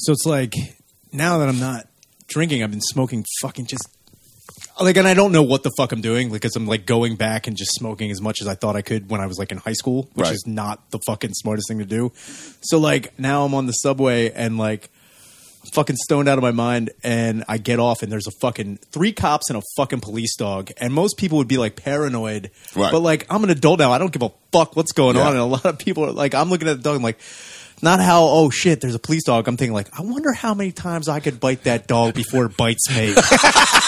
So it's like now that I'm not drinking, I've been smoking fucking just like, and I don't know what the fuck I'm doing because I'm like going back and just smoking as much as I thought I could when I was like in high school, which Right. is not the fucking smartest thing to do. So like now I'm on the subway and like I'm fucking stoned out of my mind and I get off and there's a fucking three cops and a fucking police dog and most people would be like paranoid, Right. but like I'm an adult now, I don't give a fuck what's going Yeah. on, and a lot of people are like, I'm looking at the dog, I'm like. Not how, oh shit, there's a police dog. I'm thinking, like, I wonder how many times I could bite that dog before it bites me.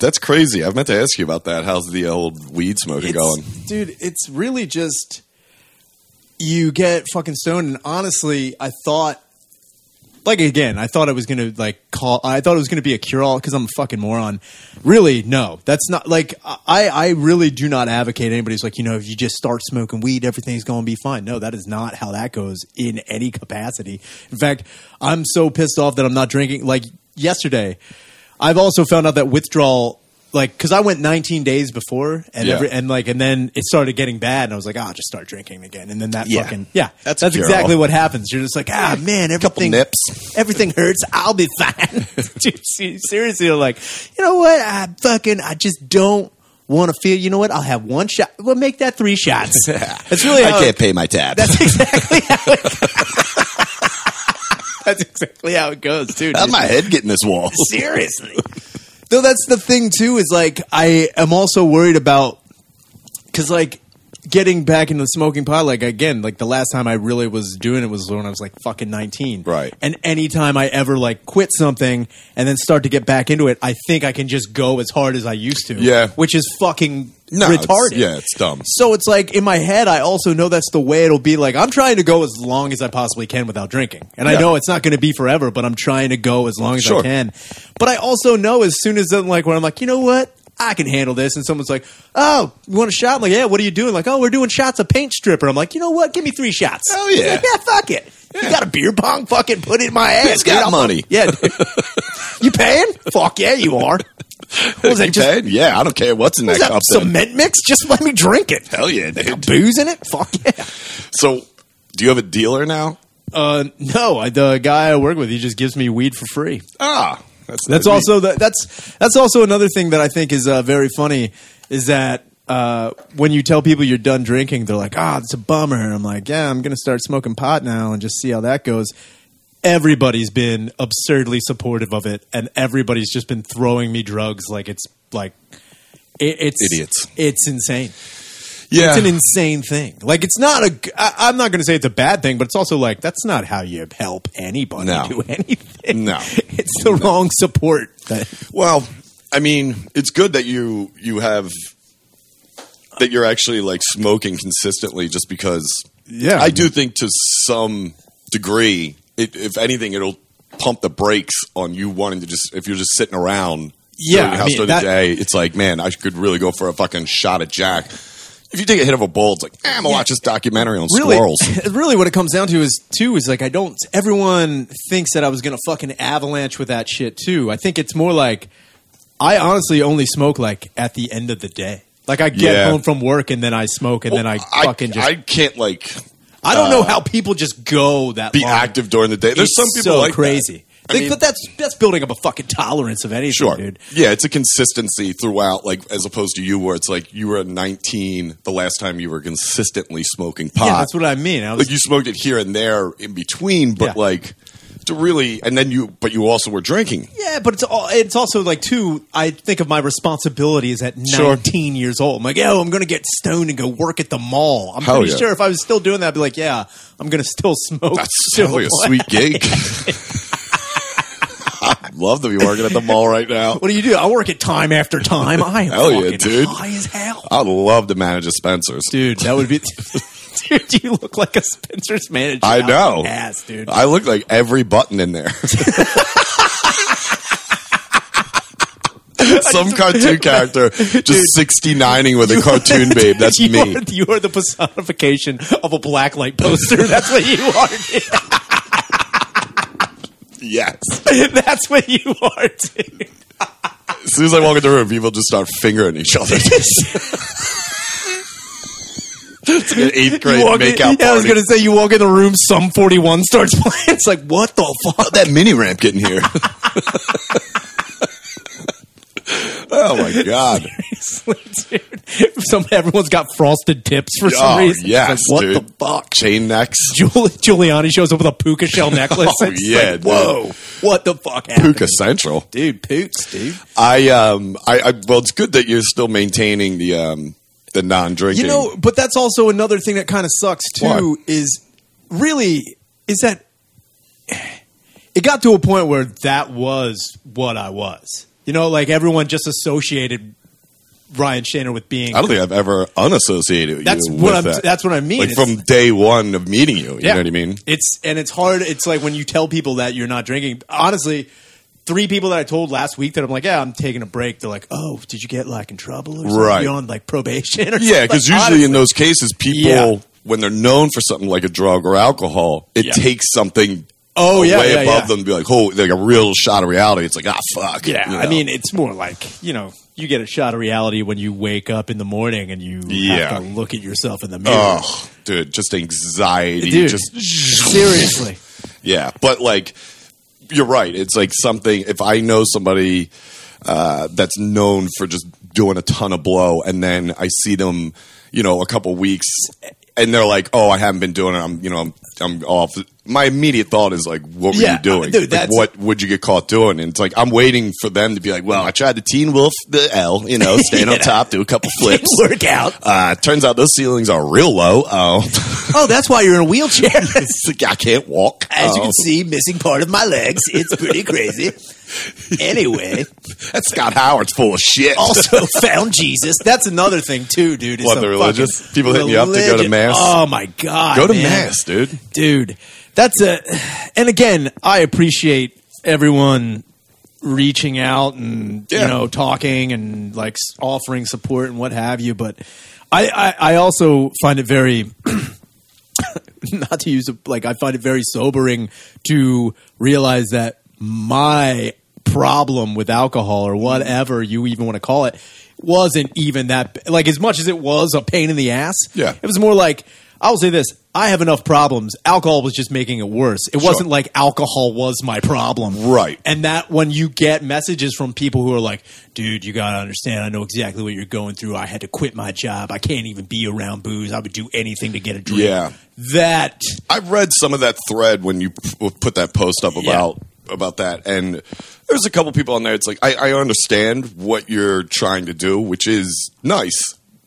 that's crazy. I've meant to ask you about that. How's the uh, old weed smoking It's- going? Dude, it's really just you get fucking stoned and honestly, I thought like again, I thought I was gonna like call I thought it was gonna be a cure all because I'm a fucking moron. Really, no. That's not like I I really do not advocate anybody's like, you know, if you just start smoking weed, everything's gonna be fine. No, that is not how that goes in any capacity. In fact, I'm so pissed off that I'm not drinking like yesterday. I've also found out that withdrawal, like, because I went 19 days before, and Yeah. every, and like, and then it started getting bad, and I was like, ah, I'll just start drinking again, and then that Yeah. fucking yeah, That's that's exactly what happens. You're just like, ah, man, couple everything nips. everything hurts. I'll be fine. Dude, se- seriously, you're like, you know what? I fucking, I just don't want to feel. You know what? I'll have one shot. Well, make that three shots. That's really I how can't pay my tab. That's exactly how it. that's exactly how it goes, too. How's dude. my head getting this wall? Seriously. Though that's the thing too is like I am also worried about because like getting back into the smoking pot like again like the last time I really was doing it was when I was like fucking 19 Right. and anytime I ever like quit something and then start to get back into it I think I can just go as hard as I used to Yeah. which is fucking No, it's- retarded yeah, it's dumb. so it's like in my head, I also know that's the way it'll be. Like I'm trying to go as long as I possibly can without drinking, and I know it's not going to be forever. But I'm trying to go as long as Sure. I can. But I also know as soon as I'm like when I'm like, you know what, I can handle this, and someone's like, oh, you want a shot? I'm like, yeah. What are you doing? Like, oh, we're doing shots of paint stripper. I'm like, you know what? Give me three shots. Oh, yeah. Like, yeah, fuck it. You got a beer pong? Fucking put it in my ass. Who's dude. got I'll- money? Yeah. you paying? Fuck yeah, you are. What was that? You Just paid? Yeah, I don't care what's in was that that cup. then. cement mix? Just let me drink it. Hell yeah, dude. Booze in it? Fuck yeah. So, do you have a dealer now? Uh, no, I, the guy I work with, he just gives me weed for free. Ah, that's That's also the, that's that's also another thing that I think is uh, very funny is that uh, when you tell people you're done drinking, they're like, "Ah, it's a bummer." And I'm like, "Yeah, I'm going to start smoking pot now and just see how that goes." Everybody's been absurdly supportive of it, and everybody's just been throwing me drugs like it's like it, it's Idiots. It's insane. Yeah. It's an insane thing. Like it's not a. I, I'm not going to say it's a bad thing, but it's also like that's not how you help anybody No. do anything. No. it's the wrong support. That, Well, I mean, it's good that you you have that you're actually like smoking consistently, just because. Yeah. I do think to some degree, it, if anything, it'll pump the brakes on you wanting to just if you're just sitting around. Yeah, during the I house mean, during that- the day, it's like, man, I could really go for a fucking shot at Jack. If you take a hit of a bowl, it's like, eh, I'm gonna watch this documentary on really, squirrels. really, what it comes down to is too is like I don't. Everyone thinks that I was going to fucking avalanche with that shit too. I think it's more like I honestly only smoke like at the end of the day. Like I get Yeah. home from work and then I smoke and then I fucking just. I I, can't like I don't know how people just go that be long. active during the day. There's It's some people so like that. I mean- but that's that's building up a fucking tolerance of anything, Sure. dude. Yeah, it's a consistency throughout, like as opposed to you, where it's like you were at 19 the last time you were consistently smoking pot. Yeah, that's what I mean. I was, like you smoked it here and there in between, but Yeah. like to really, and then you, but you also were drinking. yeah, but it's all, it's also like too. I think of my responsibilities at Sure. 19 years old. I'm like, oh, I'm going to get stoned and go work at the mall. I'm Hell pretty yeah. sure if I was still doing that, I'd be like, yeah, I'm going to still smoke. That's till really a sweet gig. Love to be working at the mall right now. What do you do? I work at time after time. I am Hell yeah, dude. high as hell, I'd love to manage a Spencer's. dude. That would be. Dude, you look like a Spencer's manager. I out know. the Ass, dude. I look like every button in there. Some cartoon character just 69ing with a cartoon babe. That's you me. Are, you are the personification of a blacklight poster. That's what you are. Yes. That's what you are, dude. As soon as I walk in the room, people just start fingering each other. it's like an eighth grade walk in- makeout yeah, I was gonna say you walk in the room, Sum 41 starts playing. It's like what the fuck? that mini ramp getting here? Oh my god! dude. Some everyone's got frosted tips for some Oh, reason. Yes, like, what dude. the fuck? Chain necks, Giul- Giuliani shows up with a puka shell necklace. Oh, yeah, like, dude. whoa, what the fuck happened? Puka Central. dude, pooks, dude. I um, I, I well, it's good that you're still maintaining the um, the non-drinking. You know, but that's also another thing that kind of sucks too. What? Is really is that it got to a point where that was what I was. You know, like everyone just associated Ryan Shaner with being. I don't think I've ever unassociated That's you what with I'm. that. That's what I mean. like It's- from day one of meeting you. You Yeah. know what I mean? It's and it's hard. It's like when you tell people that you're not drinking. Honestly, three people that I told last week that I'm like, yeah, I'm taking a break. They're like, oh, did you get like in trouble or something? Right. You on like probation or Yeah, because Like, usually in those cases, people Yeah. when they're known for something like a drug or alcohol, it Yeah. takes something. Oh, yeah, way yeah, above yeah. them to be like, oh, like a real shot of reality. It's like, ah, fuck. Yeah, you I mean, it's more like you know, you get a shot of reality when you wake up in the morning and you Yeah. have to look at yourself in the mirror. oh, dude, just anxiety, Dude, just seriously, Yeah, but like you're right. It's like something. If I know somebody uh, that's known for just doing a ton of blow, and then I see them, you know, a couple weeks, and they're like, "Oh, I haven't been doing it. I'm, you know, I'm, I'm off." My immediate thought is like, "What were Yeah, you doing? dude, Like, what would you get caught doing?" And it's like I'm waiting for them to be like, "Well, I tried the Teen Wolf, the L, you know, stand on top, do a couple flips." work out. Uh, turns out those ceilings are real low. Oh, Oh, that's why you're in a wheelchair. it's like I can't walk. As you Oh. can see, missing part of my legs. It's pretty crazy. Anyway, That Scott Howard's full of shit. also found Jesus. That's another thing too, dude. What, the religious? People hitting you up to go to mass? Oh my god, Go to man. mass, dude. dude. That's a. And again, I appreciate everyone reaching out and Yeah. you know talking and like offering support and what have you. But I, I, I also find it very. not to use a, like I find it very sobering to realize that my problem with alcohol or whatever mm-hmm. you even want to call it wasn't even that like as much as it was a pain in the ass. Yeah. it was more like I'll say this: I have enough problems. Alcohol was just making it worse. It wasn't like alcohol was my problem, Right. And that when you get messages from people who are like, "Dude, you gotta understand. I know exactly what you're going through. I had to quit my job. I can't even be around booze. I would do anything to get a drink." Yeah. that I read some of that thread when you put that post up about about that, and there's a couple people on there. It's like I, I understand what you're trying to do, which is nice,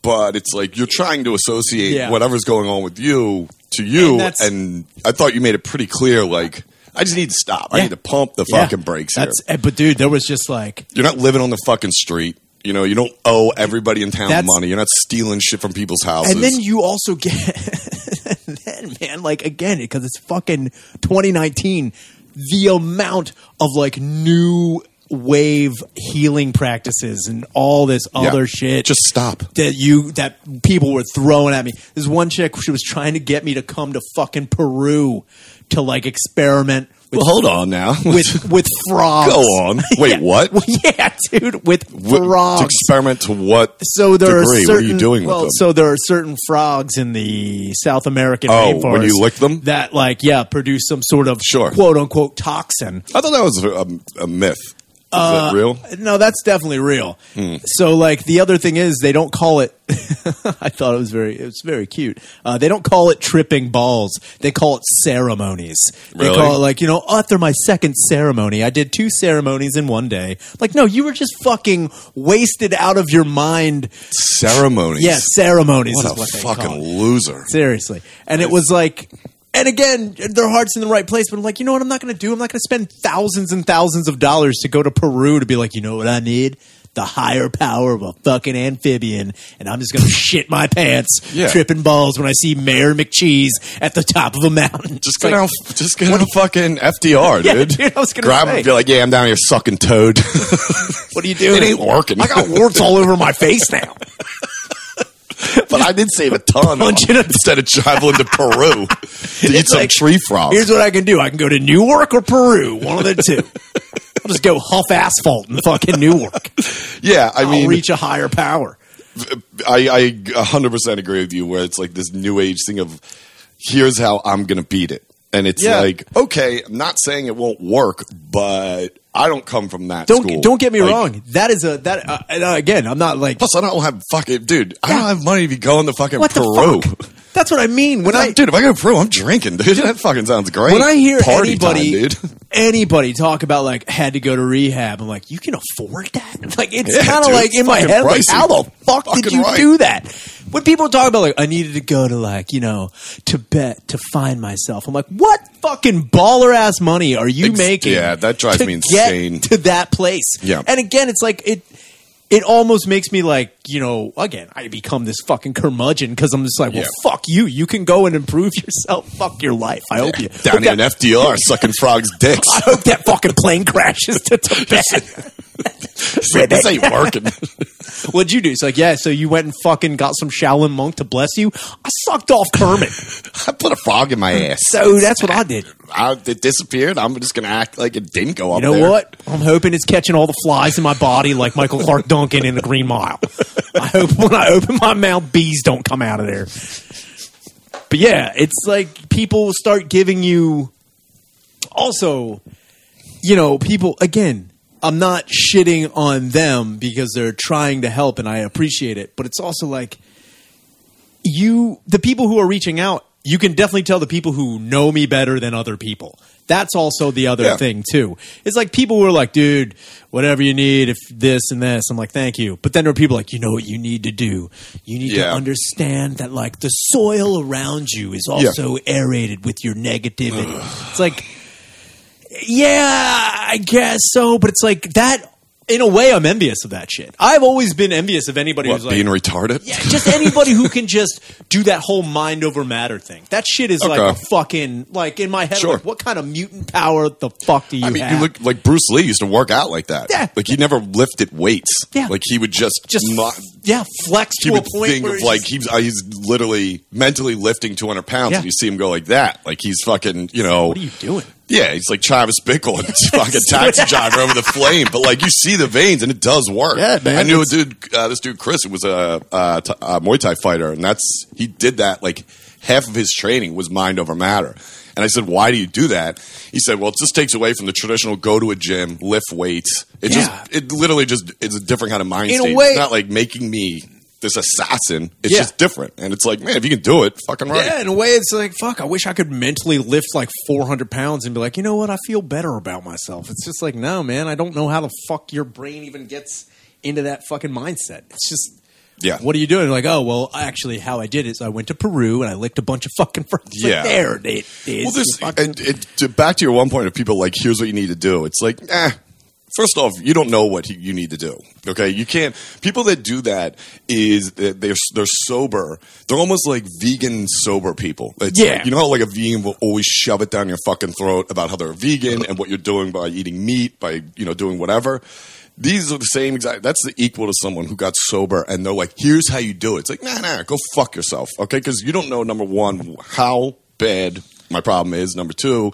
but it's like you're trying to associate Yeah. whatever's going on with you to you, And that's- and I thought you made it pretty clear. Like I just need to stop. I Yeah. need to pump the Yeah. fucking brakes here. That's eh, but dude, there was just like You're not living on the fucking street. You know, you don't owe everybody in town That's- money. You're not stealing shit from people's houses. And then you also get, then man, like again, because it's fucking 2019, the amount of like new wave healing practices and all this Yeah. other shit. just stop. that you that people were throwing at me. There's one chick she was trying to get me to come to fucking Peru to like experiment with Well, hold on now. with with frogs. Go on. Wait, Yeah. what? Yeah, dude, with frogs to experiment to what so there degree? are certain, what are you doing well, so there are certain frogs in the South American Oh, rainforest when you lick them? that like yeah produce some sort of Sure. quote unquote toxin. I thought that was a, a myth. Is Uh, that real? No, that's definitely real. Hmm. So like the other thing is they don't call it. I thought it was very it was very cute. Uh, they don't call it tripping balls. They call it ceremonies. They call it like you know after my second ceremony, I did two ceremonies in one day. Like no, you were just fucking wasted out of your mind. Ceremonies. Yeah, ceremonies What is a what fucking loser. Seriously. And it was like and again, their heart's in the right place, but I'm like, you know what? I'm not going to do. I'm not going to spend thousands and thousands of dollars to go to Peru to be like, you know what I need? The higher power of a fucking amphibian, and I'm just going to shit my pants, Yeah. tripping balls when I see Mayor McCheese at the top of a mountain. Just get like, out, just get out fucking FDR, Yeah, dude. dude, I was gonna Grab say. him and be like, yeah, I'm down here sucking toad. What are you doing? It ain't working. I got warts all over my face now. but I did save a ton instead of traveling to Peru to eat some like, tree frogs. Here's what I can do. I can go to Newark or Peru, one of the two. I'll just go huff asphalt in fucking Newark. yeah, I I'll mean, reach a higher power. I, I 100% agree with you where it's like this new age thing of here's how I'm going to beat it. And it's Yeah. like, okay, I'm not saying it won't work, but I don't come from that Don't school. don't get me Like, wrong. That is a that uh, and, uh, again. I'm not like Plus, I don't have fucking, dude, I Yeah. don't have money to be going to fucking what Peru. the fuck. That's what I mean when I dude, if I go to Peru, I'm drinking, dude. That fucking sounds great. when I hear Party anybody time, dude. anybody talk about like had to go to rehab, I'm like, you can afford that? Like it's Yeah, kind of like in my head, like how the fuck did you right. do that? When people talk about like I needed to go to like you know Tibet to find myself, I'm like, what fucking baller ass money are you Ex- making? yeah, that drives me insane. Get to that place, Yeah. And again, it's like it. It almost makes me like, you know, again, I become this fucking curmudgeon because I'm just like, well, Yeah. fuck you. You can go and improve yourself. Fuck your life. I hope you. Down hope here in that- FDR, sucking frogs' dicks. I hope that fucking plane crashes to Tibet. Like, this ain't working. What'd you do? It's like, yeah, so you went and fucking got some Shaolin monk to bless you. I sucked off Kermit. I put a frog in my ass. So that's what I did. I, it disappeared. I'm just gonna act like it didn't go up. You know there. what? I'm hoping it's catching all the flies in my body like Michael Clarke Duncan in the Green Mile. I hope when I open my mouth, bees don't come out of there. But yeah, it's like people start giving you. Also, you know, people again. I'm not shitting on them because they're trying to help, and I appreciate it. But it's also like you, the people who are reaching out, you can definitely tell the people who know me better than other people. That's also the other Yeah. thing too. It's like people who are like, dude, whatever you need, if this and this. I'm like, thank you. But then there are people like, you know what you need to do? You need to understand that like the soil around you is also aerated with your negativity. it's like, yeah, I guess so. But it's like that. In a way, I'm envious of that shit. I've always been envious of anybody What, who's like, being retarded? yeah, just anybody who can just do that whole mind over matter thing. That shit is like a Okay. fucking like in my head. Sure. Like, what kind of mutant power the fuck do you I mean, have? you look like Bruce Lee used to work out like that. Yeah. Like he never lifted weights. Yeah. Like he would just just not. yeah, flex He to a would point think where of it's like just- he's uh, he's literally mentally lifting 200 pounds, Yeah. and you see him go like that. Like he's fucking, you know. what are you doing? Yeah, he's like Travis Bickle and he's fucking taxi driver over the flame. But like you see the veins and it does work. Yeah, man, I knew a dude, uh, this dude Chris, who was a, uh t- a Muay Thai fighter, and that's he did that. Like half of his training was mind over matter. And I said, "Why do you do that?" He said, "Well, it just takes away from the traditional go to a gym, lift weights. It Yeah. just it literally just it's a different kind of mind In a state. way- it's not like making me." This assassin, it's Yeah. just different, and it's like, man, if you can do it, fucking right. Yeah, in a way, it's like fuck. I wish I could mentally lift like 400 pounds and be like, you know what? I feel better about myself. It's just like, no, man. I don't know how the fuck your brain even gets into that fucking mindset. It's just Yeah. What are you doing? Like, oh well, actually, how I did is I went to Peru and I licked a bunch of fucking frogs. Like, Yeah. there it is. Well, this fucking- and it, to, back to your one point of people like, here's what you need to do. It's like, eh. First off, you don't know what you need to do. Okay, you can't. People that do that is that they're they're sober. They're almost like vegan sober people. It's Yeah. like- you know how like a vegan will always shove it down your fucking throat about how they're a vegan and what you're doing by eating meat, by you know doing whatever. These are the same exact. That's the equal to someone who got sober and they're like, "Here's how you do it." It's like, nah, nah, go fuck yourself, okay? Because you don't know number one how bad my problem is. Number two,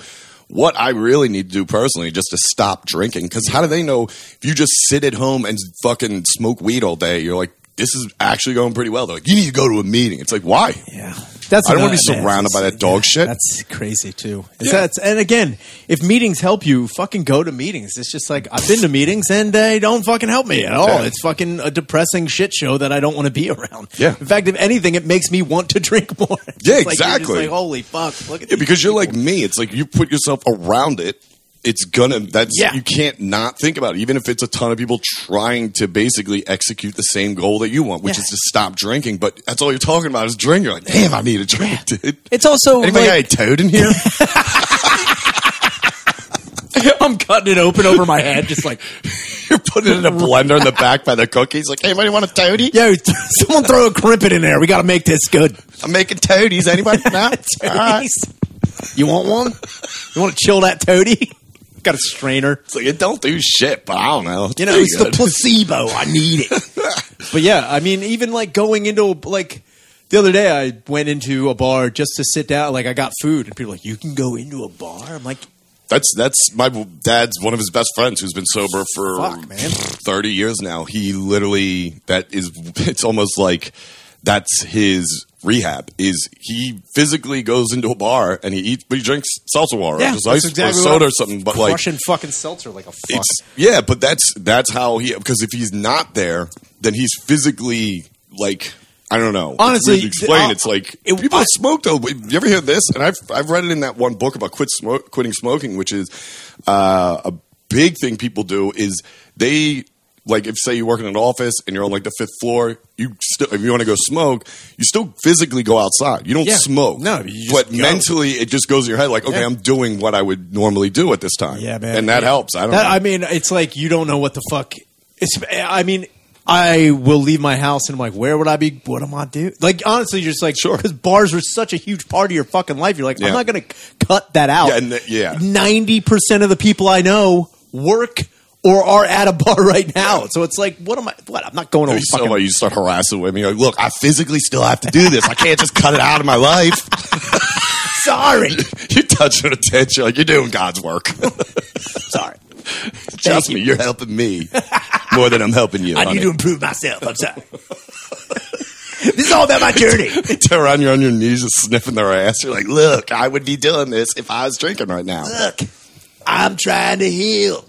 what I really need to do personally just to stop drinking. Because how do they know if you just sit at home and fucking smoke weed all day? You're like, this is actually going pretty well. They're like, you need to go to a meeting. It's like, why? Yeah, that's I don't wanna be surrounded by that dog shit. That's crazy too. It's- Yeah. and again, if meetings help you, fucking go to meetings. It's just like I've been to meetings and they don't fucking help me at all. Yeah. It's fucking a depressing shit show that I don't want to be around. Yeah. In fact, if anything, it makes me want to drink more. It's Yeah, like, exactly. like holy fuck! Look at Yeah, because you're like me. It's like you put yourself around it it's gonna that's Yeah. you can't not think about it even if it's a ton of people trying to basically execute the same goal that you want which Yeah. is to stop drinking but that's all you're talking about is drink you're like damn i need a drink dude It's also anybody like, got a toad in here I'm cutting it open over my head, just like, you're putting it in a blender in the back by the cookies like hey, anybody want a toady yo, someone throw a Krimpet in there. We got to make this good. i'm making toadies anybody no? All right. You want one? You want to chill that toady? Got a strainer. it's like it don't do shit but i don't know You know, it's the placebo. I need it. but yeah, I mean, even like going into like the other day, I went into a bar just to sit down. Like I got food, and people are like, "You can go into a bar." I'm like, That's that's my dad's one of his best friends who's been sober for Fuck, man. thirty years now. He literally that is it's almost like that's his rehab. Is he physically goes into a bar and he eats, but he drinks seltzer water, "Yeah, just ice exactly or soda or something. But like crushing fucking seltzer like a fuck." it's yeah, but that's that's how he because if he's not there, then he's physically like. I don't know. Honestly, to explain. I'll- it's like it- people I- smoke though. You ever hear this? And I've I've read it in that one book about quit smoke, quitting smoking, which is uh, a big thing people do is they like if say you work in an office and you're on like the fifth floor, you still if you want to go smoke, you still physically go outside. You don't Yeah. smoke. No, you just but go. mentally it just goes in your head like, okay, Yeah. I'm doing what I would normally do at this time. Yeah, man. and that Yeah. helps. I don't. That, know. I mean, it's like you don't know what the fuck. It's. I mean, I will leave my house and I'm like, where would I be? What am I do? Like, honestly, you're just like, Sure. because bars are such a huge part of your fucking life. You're like, Yeah. I'm not going to cut that out. Yeah, and th- yeah. ninety percent of the people I know work or are at a bar right now. So it's like, what am I? What? I'm not going to You a so fucking. you start harassing women. You're like, look, I physically still have to do this. I can't just cut it out of my life. sorry, you touch her attention. You're like, you're doing God's work. sorry. Trust you. me, you're helping me more than I'm helping you. I honey. need to improve myself. I'm sorry. this is all about my journey. turn around, you're on your knees just sniffing their ass. You're like, look, I would be doing this if I was drinking right now. Look, I'm trying to heal.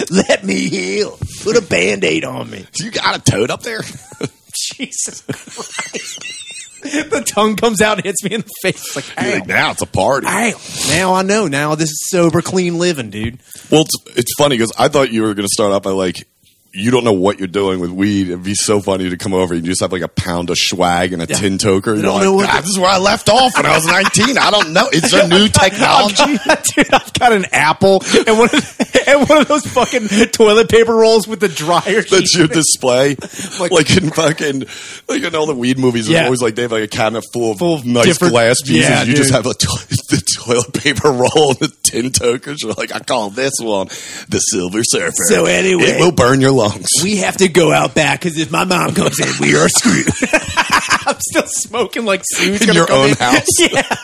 Let me heal. Put a band aid on me. You got a toad up there? Jesus Christ. the tongue comes out and hits me in the face. It's like, You're like, now it's a party. Ow. Now I know. Now this is sober, clean living, dude. Well, it's, it's funny because I thought you were going to start out by like, you don't know what you're doing with weed. It'd be so funny to come over and you just have like a pound of swag and a Yeah. tin toker. You're don't like, know what "Ah, this is where I left off when I was 19. I don't know. It's a new technology? dude, I've got an apple and one of and one of those fucking toilet paper rolls with the dryer. That's your display, Like- like, in fucking like in all the weed movies. It's Yeah. always like they have like a cabinet full of, Full of nice glass pieces. Yeah, you just have a to- the toilet paper roll and the tin tokers. You're like, I call this one the Silver Surfer. So anyway- it will burn your lungs. We have to go out back because if my mom comes in, we are screwed. I'm still smoking like Sue's In your come own in. house? Yeah.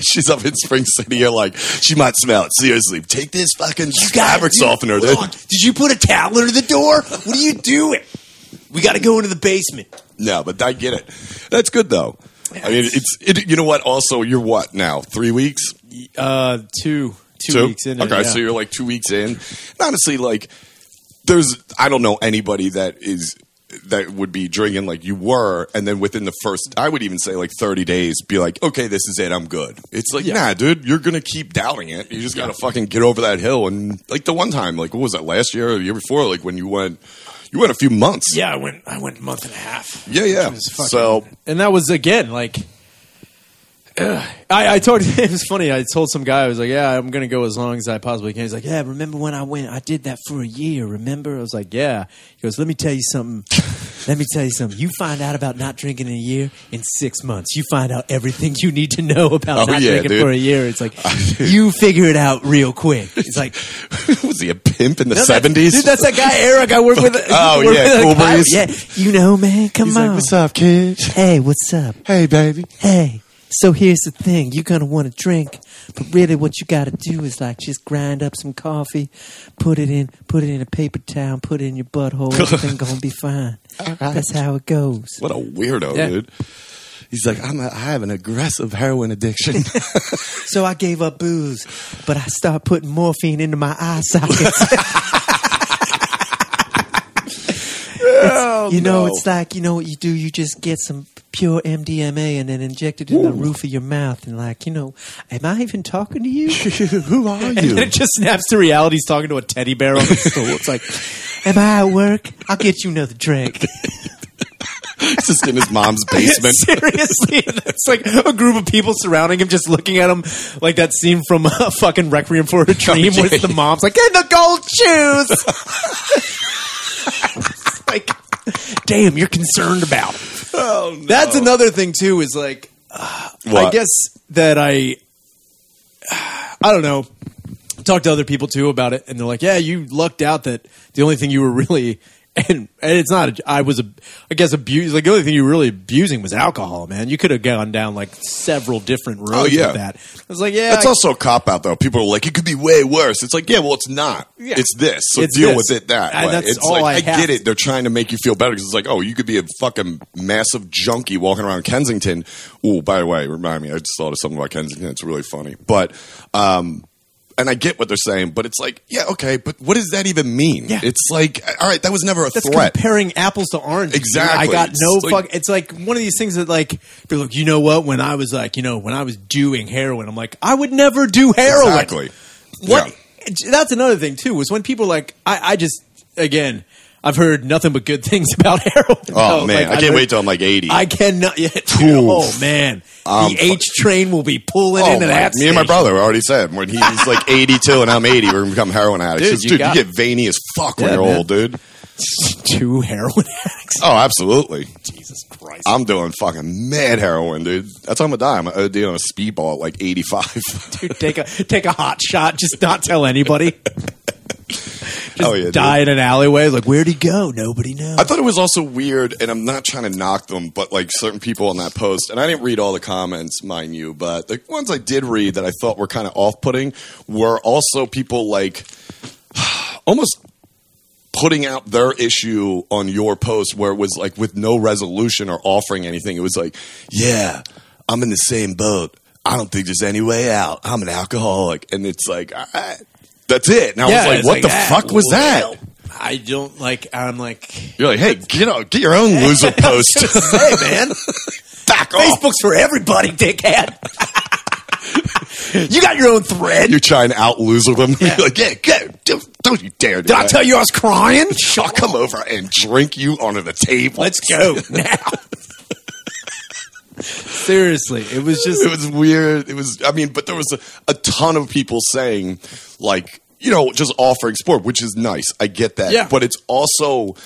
She's up in Spring City. You're like, she might smell it. Seriously, take this fucking You got- fabric dude, softener. dude. Did you put a towel under the door? What are you doing? We got to go into the basement. No, but I get it. That's good though. I mean, it's it, you know what? Also, you're what now? Three weeks? Uh, two, two, weeks in. Okay, so you're like two weeks in. And honestly, like there's I don't know anybody that is that would be drinking like you were, and then within the first, I would even say like 30 days, be like, okay, this is it, I'm good. It's like, Yeah. nah, dude, you're gonna keep doubting it. You just gotta fucking get over that hill. And like the one time, like what was that last year or the year before? Like when you went, you went a few months. yeah, I went. I went a month and a half. yeah, yeah. So and that was again like. Ugh. I, I told it was funny. I told some guy I was like, "Yeah, I'm gonna go as long as I possibly can." He's like, "Yeah, remember when I went? I did that for a year. Remember?" I was like, "Yeah." He goes, "Let me tell you something. Let me tell you something. You find out about not drinking in a year in six months. You find out everything you need to know about Oh, not yeah, drinking dude. for a year. It's like you figure it out real quick. It's like was he a pimp in the No, that's- seventies? Dude, that's that guy Eric I work with. Oh, work yeah, with at Cool. Breeze. Yeah, you know, man. Come He's on. like, "What's up, kid? Hey, what's up? Hey, baby." Hey. So here's the thing: you're gonna want to drink, but really, what you got to do is like just grind up some coffee, put it in, put it in a paper towel, put it in your butthole. Everything gonna be fine. That's how it goes. What a weirdo, Yeah. dude. He's like, I'm a, I have an aggressive heroin addiction. So I gave up booze, but I start putting morphine into my eye sockets. You know, no. it's like you know what you do. You just get some pure MDMA and then inject it in the roof of your mouth and like, you know, am I even talking to you? Who are you? And it just snaps to reality. He's talking to a teddy bear on the stool. It's like, am I at work? I'll get you another drink. He's just in his mom's basement. seriously, it's like a group of people surrounding him, just looking at him, like that scene from uh, fucking Requiem for a Dream, where it's the mom's like, "In the gold shoes." Like, damn, you're concerned about. oh, no. That's another thing too. Is like, uh, I guess that I, I don't know. Talk to other people too about it, and they're like, "Yeah, you lucked out that the only thing you were really." And, and it's not. I was, a, I guess, abused. Like the only thing you were really abusing was alcohol, man. You could have gone down like several different roads Oh, yeah. with that. I was like, yeah, That's I- also a cop out though. People are like, it could be way worse. It's like, yeah, well, it's not. Yeah. It's this. So It's deal this. with it that way. that's it's all like I I, get it. They're trying to make you feel better because it's like, oh, you could be a fucking massive junkie walking around Kensington. Oh, by the way, remind me, I just thought of something about Kensington. It's really funny, but um. And I get what they're saying, but it's like, yeah, okay, but what does that even mean? Yeah. It's like, all right, that was never a That's threat. comparing apples to oranges. Exactly. I got It's no like- fuck. It's like one of these things that like people like, you know what? When I was like, you know, when I was doing heroin, I'm like, I would never do heroin. Exactly. What? Yeah. That's another thing too. Was when people like, I, I just again, I've heard nothing but good things about heroin. Oh No, man, like, I can't heard- wait till I'm like 80. I cannot yet. Dude, oh man, Um, the H train will be pulling Oh, into my- that. me and my brother already said when he's like 82 and I'm 80, we're gonna become heroin addicts. Dude, you dude, got- you get veiny as fuck when you're man. old, dude. two heroin addicts. Oh, absolutely. Jesus Christ. I'm doing fucking mad heroin, dude. That's how I'm gonna die. I'm gonna OD on a speedball at like 85. Dude, take a take a hot shot. Just not tell anybody. Just Oh, yeah, dude. die in an alleyway. Like, where'd he go? Nobody knows. I thought it was also weird, and I'm not trying to knock them, but like certain people on that post, and I didn't read all the comments, mind you, but the ones I did read that I thought were kind of off putting were also people like almost putting out their issue on your post where it was like with no resolution or offering anything. It was like, yeah, I'm in the same boat. I don't think there's any way out. I'm an alcoholic. And it's like, all right, that's it. And I was like, what the ah, fuck was well, that? I don't like. I'm like, You're like, hey, get out, get your own loser post. man, Back off. Facebook's for everybody, dickhead. you got your own thread. You're trying to out loser them. You're like, yeah, go. Don't, don't you dare do Did I tell you I was crying? I'll come over and drink you onto the table. Let's go now. Seriously, it was just it was weird. It was, I mean, but there was a, a ton of people saying, like, you know, just offering support, which is nice. I get that. Yeah. But it's also,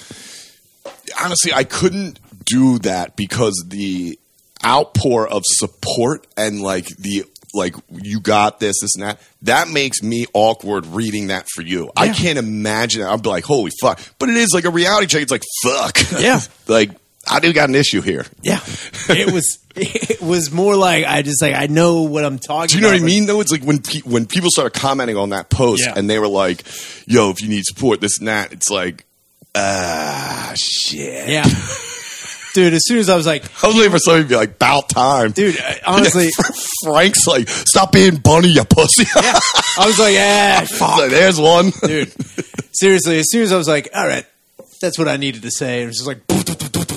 honestly, I couldn't do that because the outpour of support and like the, like, you got this, this, and that, that makes me awkward reading that for you. I can't imagine it. I'd be like, holy fuck. But it is like a reality check. It's like, fuck. Yeah. like, I do got an issue here. yeah. It was it was more like I just like I know what I'm talking. Do you know what I mean? Though it's like when pe- when people started commenting on that post Yeah. and they were like, "Yo, if you need support, this and that," it's like, ah, shit. Yeah, dude. As soon as I was like, I was waiting for somebody to be like, "About time, dude, honestly, Frank's like, "Stop being bunny, you pussy." yeah, I was like, yeah, fuck, Like, There's one. dude. Seriously, as soon as I was like, all right, that's what I needed to say. It was just like,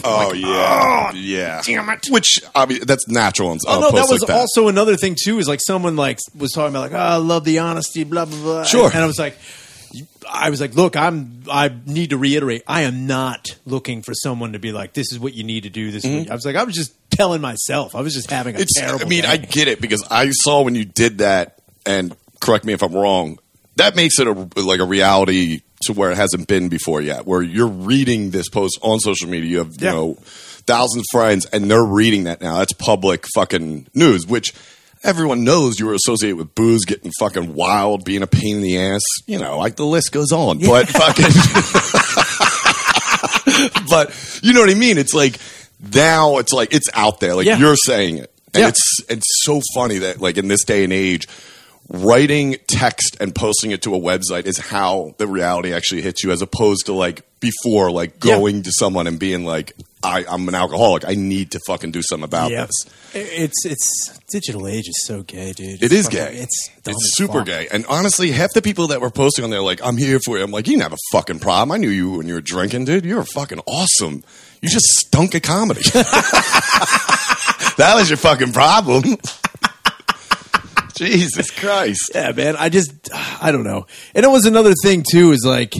Oh yeah, yeah. damn it. Which I mean, that's natural. On, Oh on no, that was like that. also another thing too. Is like someone like was talking about like, oh, I love the honesty, blah blah blah. Sure. and I was like, I was like, look, I'm. I need to reiterate, I am not looking for someone to be like, this is what you need to do. This. Is what you-" I was like, I was just telling myself. I was just having a Mm-hmm. it's, terrible. I mean, day. I get it because I saw when you did that, and correct me if I'm wrong. That makes it a, like a reality to where it hasn't been before yet. Where you're reading this post on social media, you have Yeah. you know thousands of friends, and they're reading that now. That's public fucking news, which everyone knows you were associated with booze, getting fucking wild, being a pain in the ass. You know, like the list goes on. But fucking. but you know what I mean? It's like now it's like it's out there. Like Yeah. you're saying it. And Yeah. it's it's so funny that like in this day and age, writing text and posting it to a website is how the reality actually hits you as opposed to like before, like Yeah. going to someone and being like, I, I'm an alcoholic. I need to fucking do something about Yeah. this. It's it's digital age is so gay, dude. It is fucking- gay. It's it's super gay. And honestly, half the people that were posting on there like, I'm here for you. I'm like, you didn't have a fucking problem. I knew you when you were drinking, dude. You were fucking awesome. You just stunk at comedy. that was your fucking problem. Jesus Christ. Yeah, man. I just, I don't know. And it was another thing too. Is like,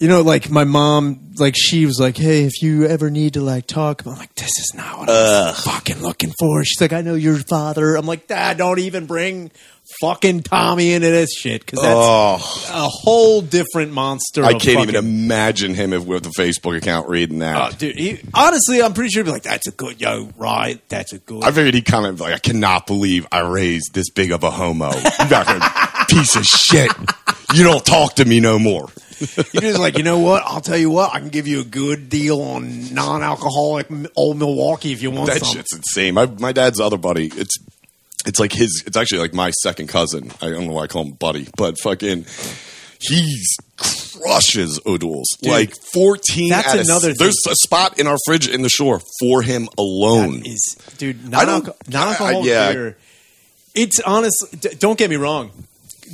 you know, like my mom, like she was like, "Hey, if you ever need to like talk," I'm like, "This is not what I'm fucking looking for." She's like, "I know your father." I'm like, "Dad, don't even bring fucking Tommy into this shit because that's Oh, a whole different monster." I of can't fucking- even imagine him if with a Facebook account reading Oh, that. dude, he, honestly, I'm pretty sure he'd be like, "That's a good yo, right? That's a good." I figured he'd comment like, I cannot believe I raised this big of a homo. You fucking piece of shit. You don't talk to me no more. You're just like, you know what? I'll tell you what. I can give you a good deal on non-alcoholic old Milwaukee if you want That some. shit's insane. My my dad's other buddy. It's it's like his. It's actually like my second cousin. I don't know why I call him buddy, but fucking he's crushes O'Doul's. Like fourteen. that's at a- another. There's a spot in our fridge in the shore for him alone. That is, dude, I don't- non-alco- non-alcoholic yeah. beer. It's honestly, d- don't get me wrong.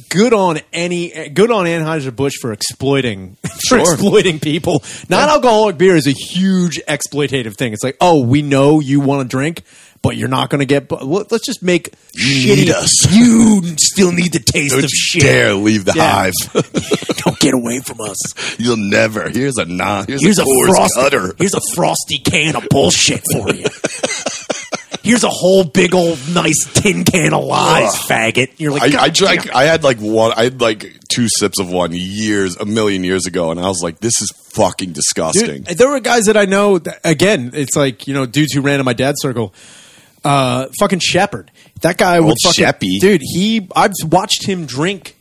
Good on any, good on Anheuser Busch for exploiting, for Sure. exploiting people. Non-alcoholic beer is a huge exploitative thing. It's like, oh, we know you want to drink, but you're not going to get. Let's just make You shitty. us. You still need the taste Don't of shit. dare leave the Yeah. hive. don't get away from us. You'll never. Here's a non. Here's, Here's a, a frosty. cutter. Here's a frosty can of bullshit for you. Here's a whole big old nice tin can of lies, Ugh. faggot. You're like, I, God I drank. I had like one. I had like two sips of one years, a million years ago, and I was like, "This is fucking disgusting." Dude, there were guys that I know. That, again, it's like you know dudes who ran in my dad's circle. Uh, fucking Shepard. That guy would fucking Sheppy. dude. He I've watched him drink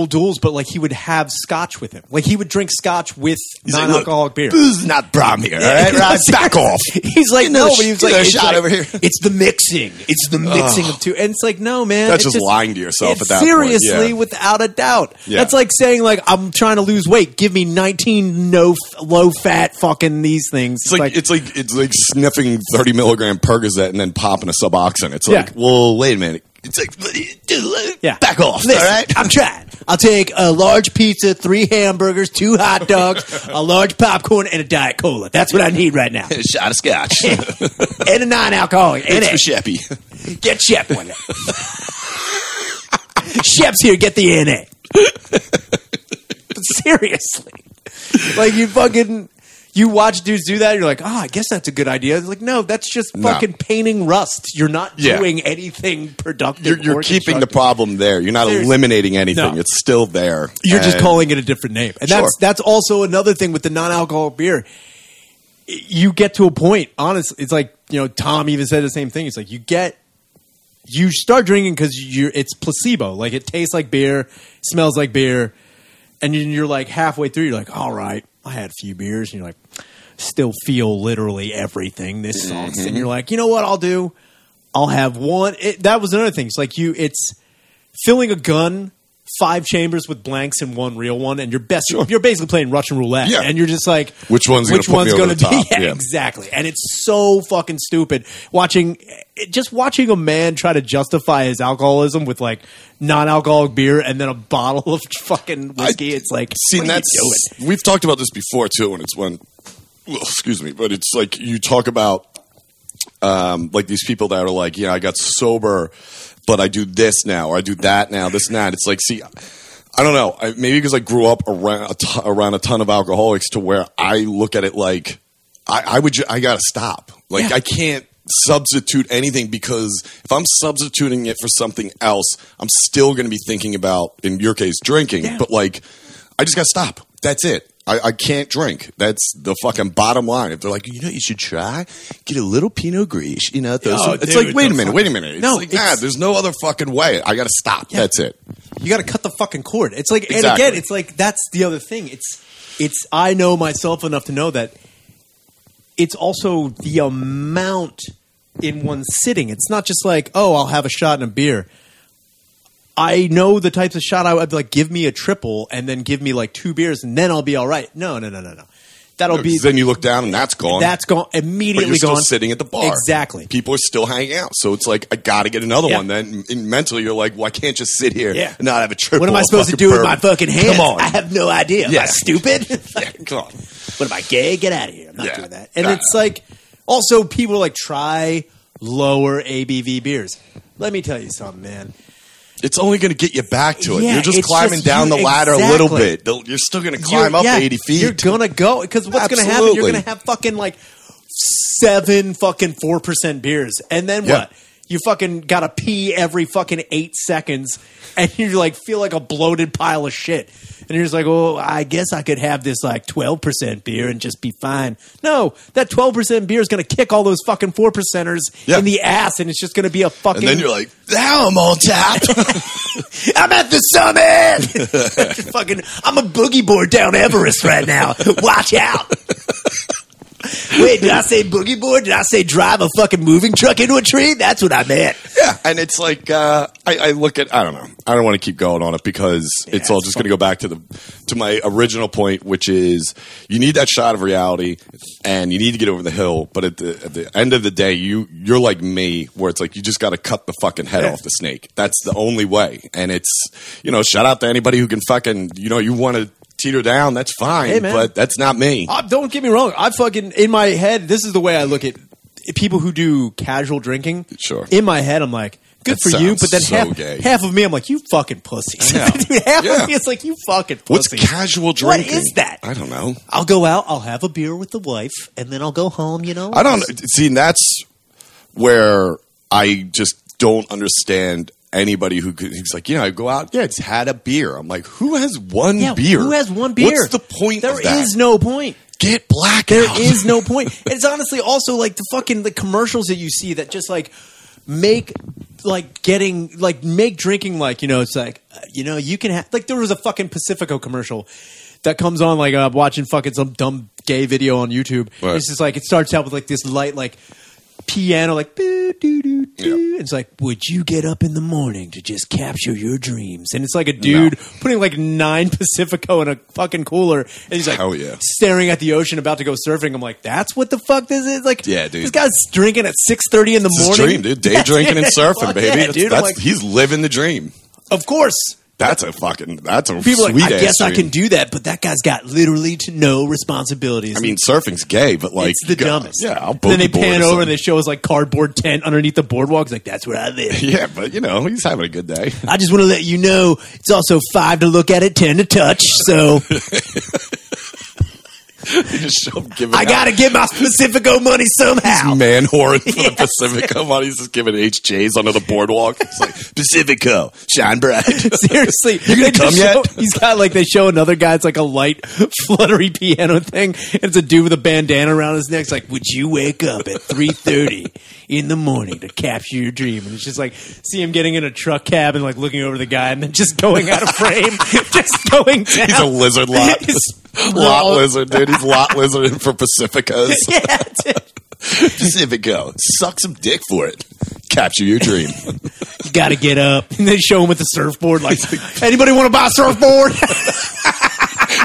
O'Doul's, but like he would have scotch with him. Like he would drink scotch with He's like, non-alcoholic "Look, beer. Booze not problem here. All right, right? Back off. He's like, no, but he was like, it's shot like- over here. It's the mixing. It's the mixing of two. And it's like, no, man. That's it's just lying to yourself at that point, Seriously, yeah. without a doubt. Yeah. That's like saying, like, I'm trying to lose weight. Give me 19 no low fat fucking these things. It's like, it's like it's like sniffing thirty milligram Percocet and then popping a Suboxone. It's like, Yeah. well, wait a minute. It's like, dude, yeah. back off. Listen, all right, I'm trying. I'll take a large pizza, three hamburgers, two hot dogs, a large popcorn, and a Diet Cola. That's what I need right now. a shot of scotch. and a non-alcoholic. And it's for Sheppy. Get Shep one. Shep's here. Get the NA. seriously, like you fucking you watch dudes do that. You're like, oh, I guess that's a good idea. It's like, no, that's just No. fucking painting rust. You're not Yeah. doing anything productive. You're, you're or keeping the constructive. problem there. You're not Seriously. eliminating anything. No. It's still there. You're just And- calling it a different name, and Sure. that's that's also another thing with the non-alcoholic beer. You get to a point, honestly. It's like you know, Tom even said the same thing. It's like you get, you start drinking because you're it's placebo. Like it tastes like beer, smells like beer, and you- you're like halfway through. You're like, all right, I had a few beers, and you're like, still feel literally everything. This sucks, and you're mm-hmm. like, you know what? I'll do. I'll have one. It, that was another thing. It's like you. It's filling a gun, five chambers with blanks and one real one, and you're best. You're basically playing Russian roulette, Yeah. and you're just like, Which one's gonna which one's gonna the be? Yeah, Yeah. exactly. And it's so fucking stupid watching. it- Just watching a man try to justify his alcoholism with like non-alcoholic beer and then a bottle of fucking whiskey. it's like, See, that's we've talked about this before too, and it's when, well, excuse me, but it's like you talk about um, like these people that are like, yeah, I got sober, but I do this now, or I do that now, this and that. It's like, see, I don't know, I, maybe because I grew up around a t- around a ton of alcoholics, to where I look at it like I, I would, ju- I gotta stop. Like Yeah. I can't substitute anything because if I'm substituting it for something else, I'm still going to be thinking about, in your case, drinking. Yeah. But like, I just got to stop. That's it. I, I can't drink. That's the fucking bottom line. If they're like, you know, you should try get a little Pinot Gris. You know, throw Oh, some- it's dude, like, wait a minute, wait a minute. It's No, like, nah, there's no other fucking way. I got to stop. Yeah. That's it. you got to cut the fucking cord. It's like, and again, it's like that's the other thing. It's, it's. I know myself enough to know that it's also the amount in one sitting. It's not just like, oh, I'll have a shot and a beer. I know the types of shot I would like. Give me a triple and then give me like two beers and then I'll be all right. No, no, no, no, no. That'll be then you look down and that's gone. that's gone but immediately you're still gone. sitting at the bar. Exactly. People are still hanging out. So it's like, I got to get another Yeah. one. Then and mentally, you're like, well, I can't just sit here Yeah. and not have a triple. What am I supposed to fucking do with my fucking hands? Come on. I have no idea. Am I Yeah. stupid? yeah, come on. what am I gay? Get out of here. I'm not Yeah. doing that. And Nah. it's like also people like try lower ABV beers. Let me tell you something, man. It's only going to get you back to it. Yeah, you're just climbing just down the ladder a little bit. You're still going to climb You're- up yeah, 80 feet. You're gonna go because what's gonna happen? You're gonna have fucking like seven fucking four percent beers, and then Yeah. what? You fucking gotta pee every fucking eight seconds, and you like feel like a bloated pile of shit. And you're just like, oh, I guess I could have this like twelve percent beer and just be fine. No, that twelve percent beer is gonna kick all those fucking four percenters Yeah. in the ass, and it's just gonna be a fucking. and then you're like, now I'm on tap. I'm at the summit. Fucking, I'm a boogie board down Everest right now. Watch out. Wait, did I say boogie board? Did I say drive a fucking moving truck into a tree? That's what I meant. yeah. And it's like, uh, I, I look at, I don't know. I don't want to keep going on it because it's all it's just going to go back to the, to my original point, which is you need that shot of reality and you need to get over the hill. But at the, at the end of the day, you, you're like me where it's like, you just got to cut the fucking head Yeah. off the snake. That's the only way. And it's, you know, shout out to anybody who can fucking, you know, you want to teeter down. That's fine. Hey, but that's not me. Uh, don't get me wrong. I fucking in my head. This is the way I look at people who do casual drinking. Sure. In my head, I'm like, good That for you. but then so half, gay. half of me, I'm like, you fucking pussy. Dude, half Yeah. of me is like, you fucking What's casual drinking? is that? I don't know. I'll go out. I'll have a beer with the wife, and then I'll go home. You know. I don't see. And that's where I just don't understand anybody who could, who's like, you know, I go out, yeah, it's had a beer. I'm like, who has one Yeah, beer? Who has one beer? What's the point? There of that? is no point. get black. There is no point. It's honestly also like the fucking the commercials that you see that just like make like getting like make drinking like you know it's like uh, you know you can have like there was a fucking Pacifico commercial that comes on like uh, watching fucking some dumb gay video on YouTube. Right. It's just like it starts out with like this light like piano like doo, doo, doo. Yeah. it's like would you get up in the morning to just capture your dreams and it's like a dude putting like nine pacifico in a fucking cooler and he's like Hell yeah. staring at the ocean about to go surfing i'm like that's what the fuck this is like Yeah, dude. this guy's drinking at 6.30 in the It's his morning dream, dude. Day drinking and surfing, Fuck baby. yeah, that's, dude. I'm that's- like, he's living the dream. of course That's a fucking. That's a people sweet. like i guess i can do that but that guy's got literally to no responsibilities I mean, surfing's gay, but like it's the God, dumbest. Yeah, I'll then they pan over and they show us like cardboard tent underneath the boardwalk. It's like that's where I live. Yeah, but you know, he's having a good day. I just want to let you know it's also five to look at it, ten to touch. So just show giving I out got to get my Pacifico money somehow. man whoring for the Pacifico money. He's just giving HJs under the boardwalk. It's like Pacifico, shine bright. Seriously, You gonna come yet? show- He's got like they show another guy. It's like a light, fluttery piano thing. And it's a dude with a bandana around his neck. It's like, would you wake up at three thirty in the morning to capture your dream? And it's just like see him getting in a truck cab and like looking over the guy and then just going out of frame, just going down. He's a lizard lot. Lot lizard, dude. He's lot lizard for Pacificos. Yeah, dude. Pacifico. Suck some dick for it. Capture your dream. you got to get up. And they show him with the surfboard. Like, anybody want to buy a surfboard?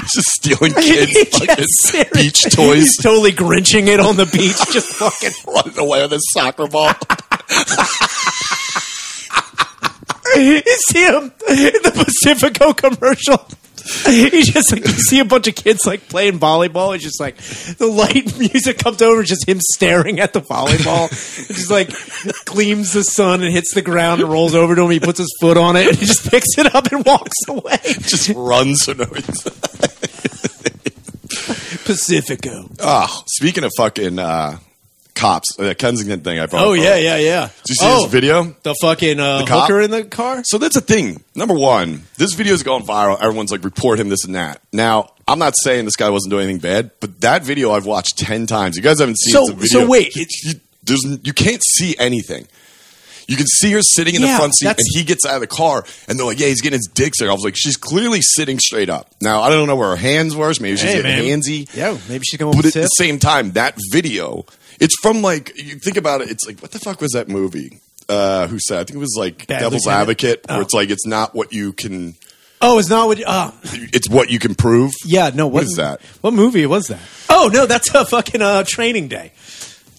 just stealing kids' Yes, fucking seriously. beach toys. He's totally grinching it on the beach. Just fucking. running away with his soccer ball. You see him in the Pacifico commercial. He's just like you see a bunch of kids like playing volleyball. It's just like the light music comes over, it's just him staring at the volleyball. It just like gleams the sun and hits the ground and rolls over to him. He puts his foot on it and he just picks it up and walks away. just runs no. Pacifico. Oh, speaking of fucking uh, cops, the Kensington thing I brought. Oh yeah, yeah, yeah. Did you see oh, this video? The fucking uh, cop? hooker in the car. So that's a thing. Number one, this video is going viral. Everyone's like, report him, this and that. Now, I'm not saying this guy wasn't doing anything bad, but that video I've watched 10 times. You guys haven't seen So- the video. so wait, You, you, there's, you can't see anything. You can see her sitting in the front seat, and he gets out of the car, and they're like, "Yeah, he's getting his dick there." I was like, "She's clearly sitting straight up." Now, I don't know where her hands were. Maybe she's Hey, getting man. handsy. Yeah, maybe she's going But at the same time, that video, it's from like you think about it. It's like what the fuck was that movie? Uh, who said? I think it was like Bad Devil's Lieutenant? Advocate, Oh. where it's like it's not what you can Oh, it's not what. Uh, It's what you can prove. yeah, no. What, is that? What movie was that? Oh no, that's a fucking uh, Training Day.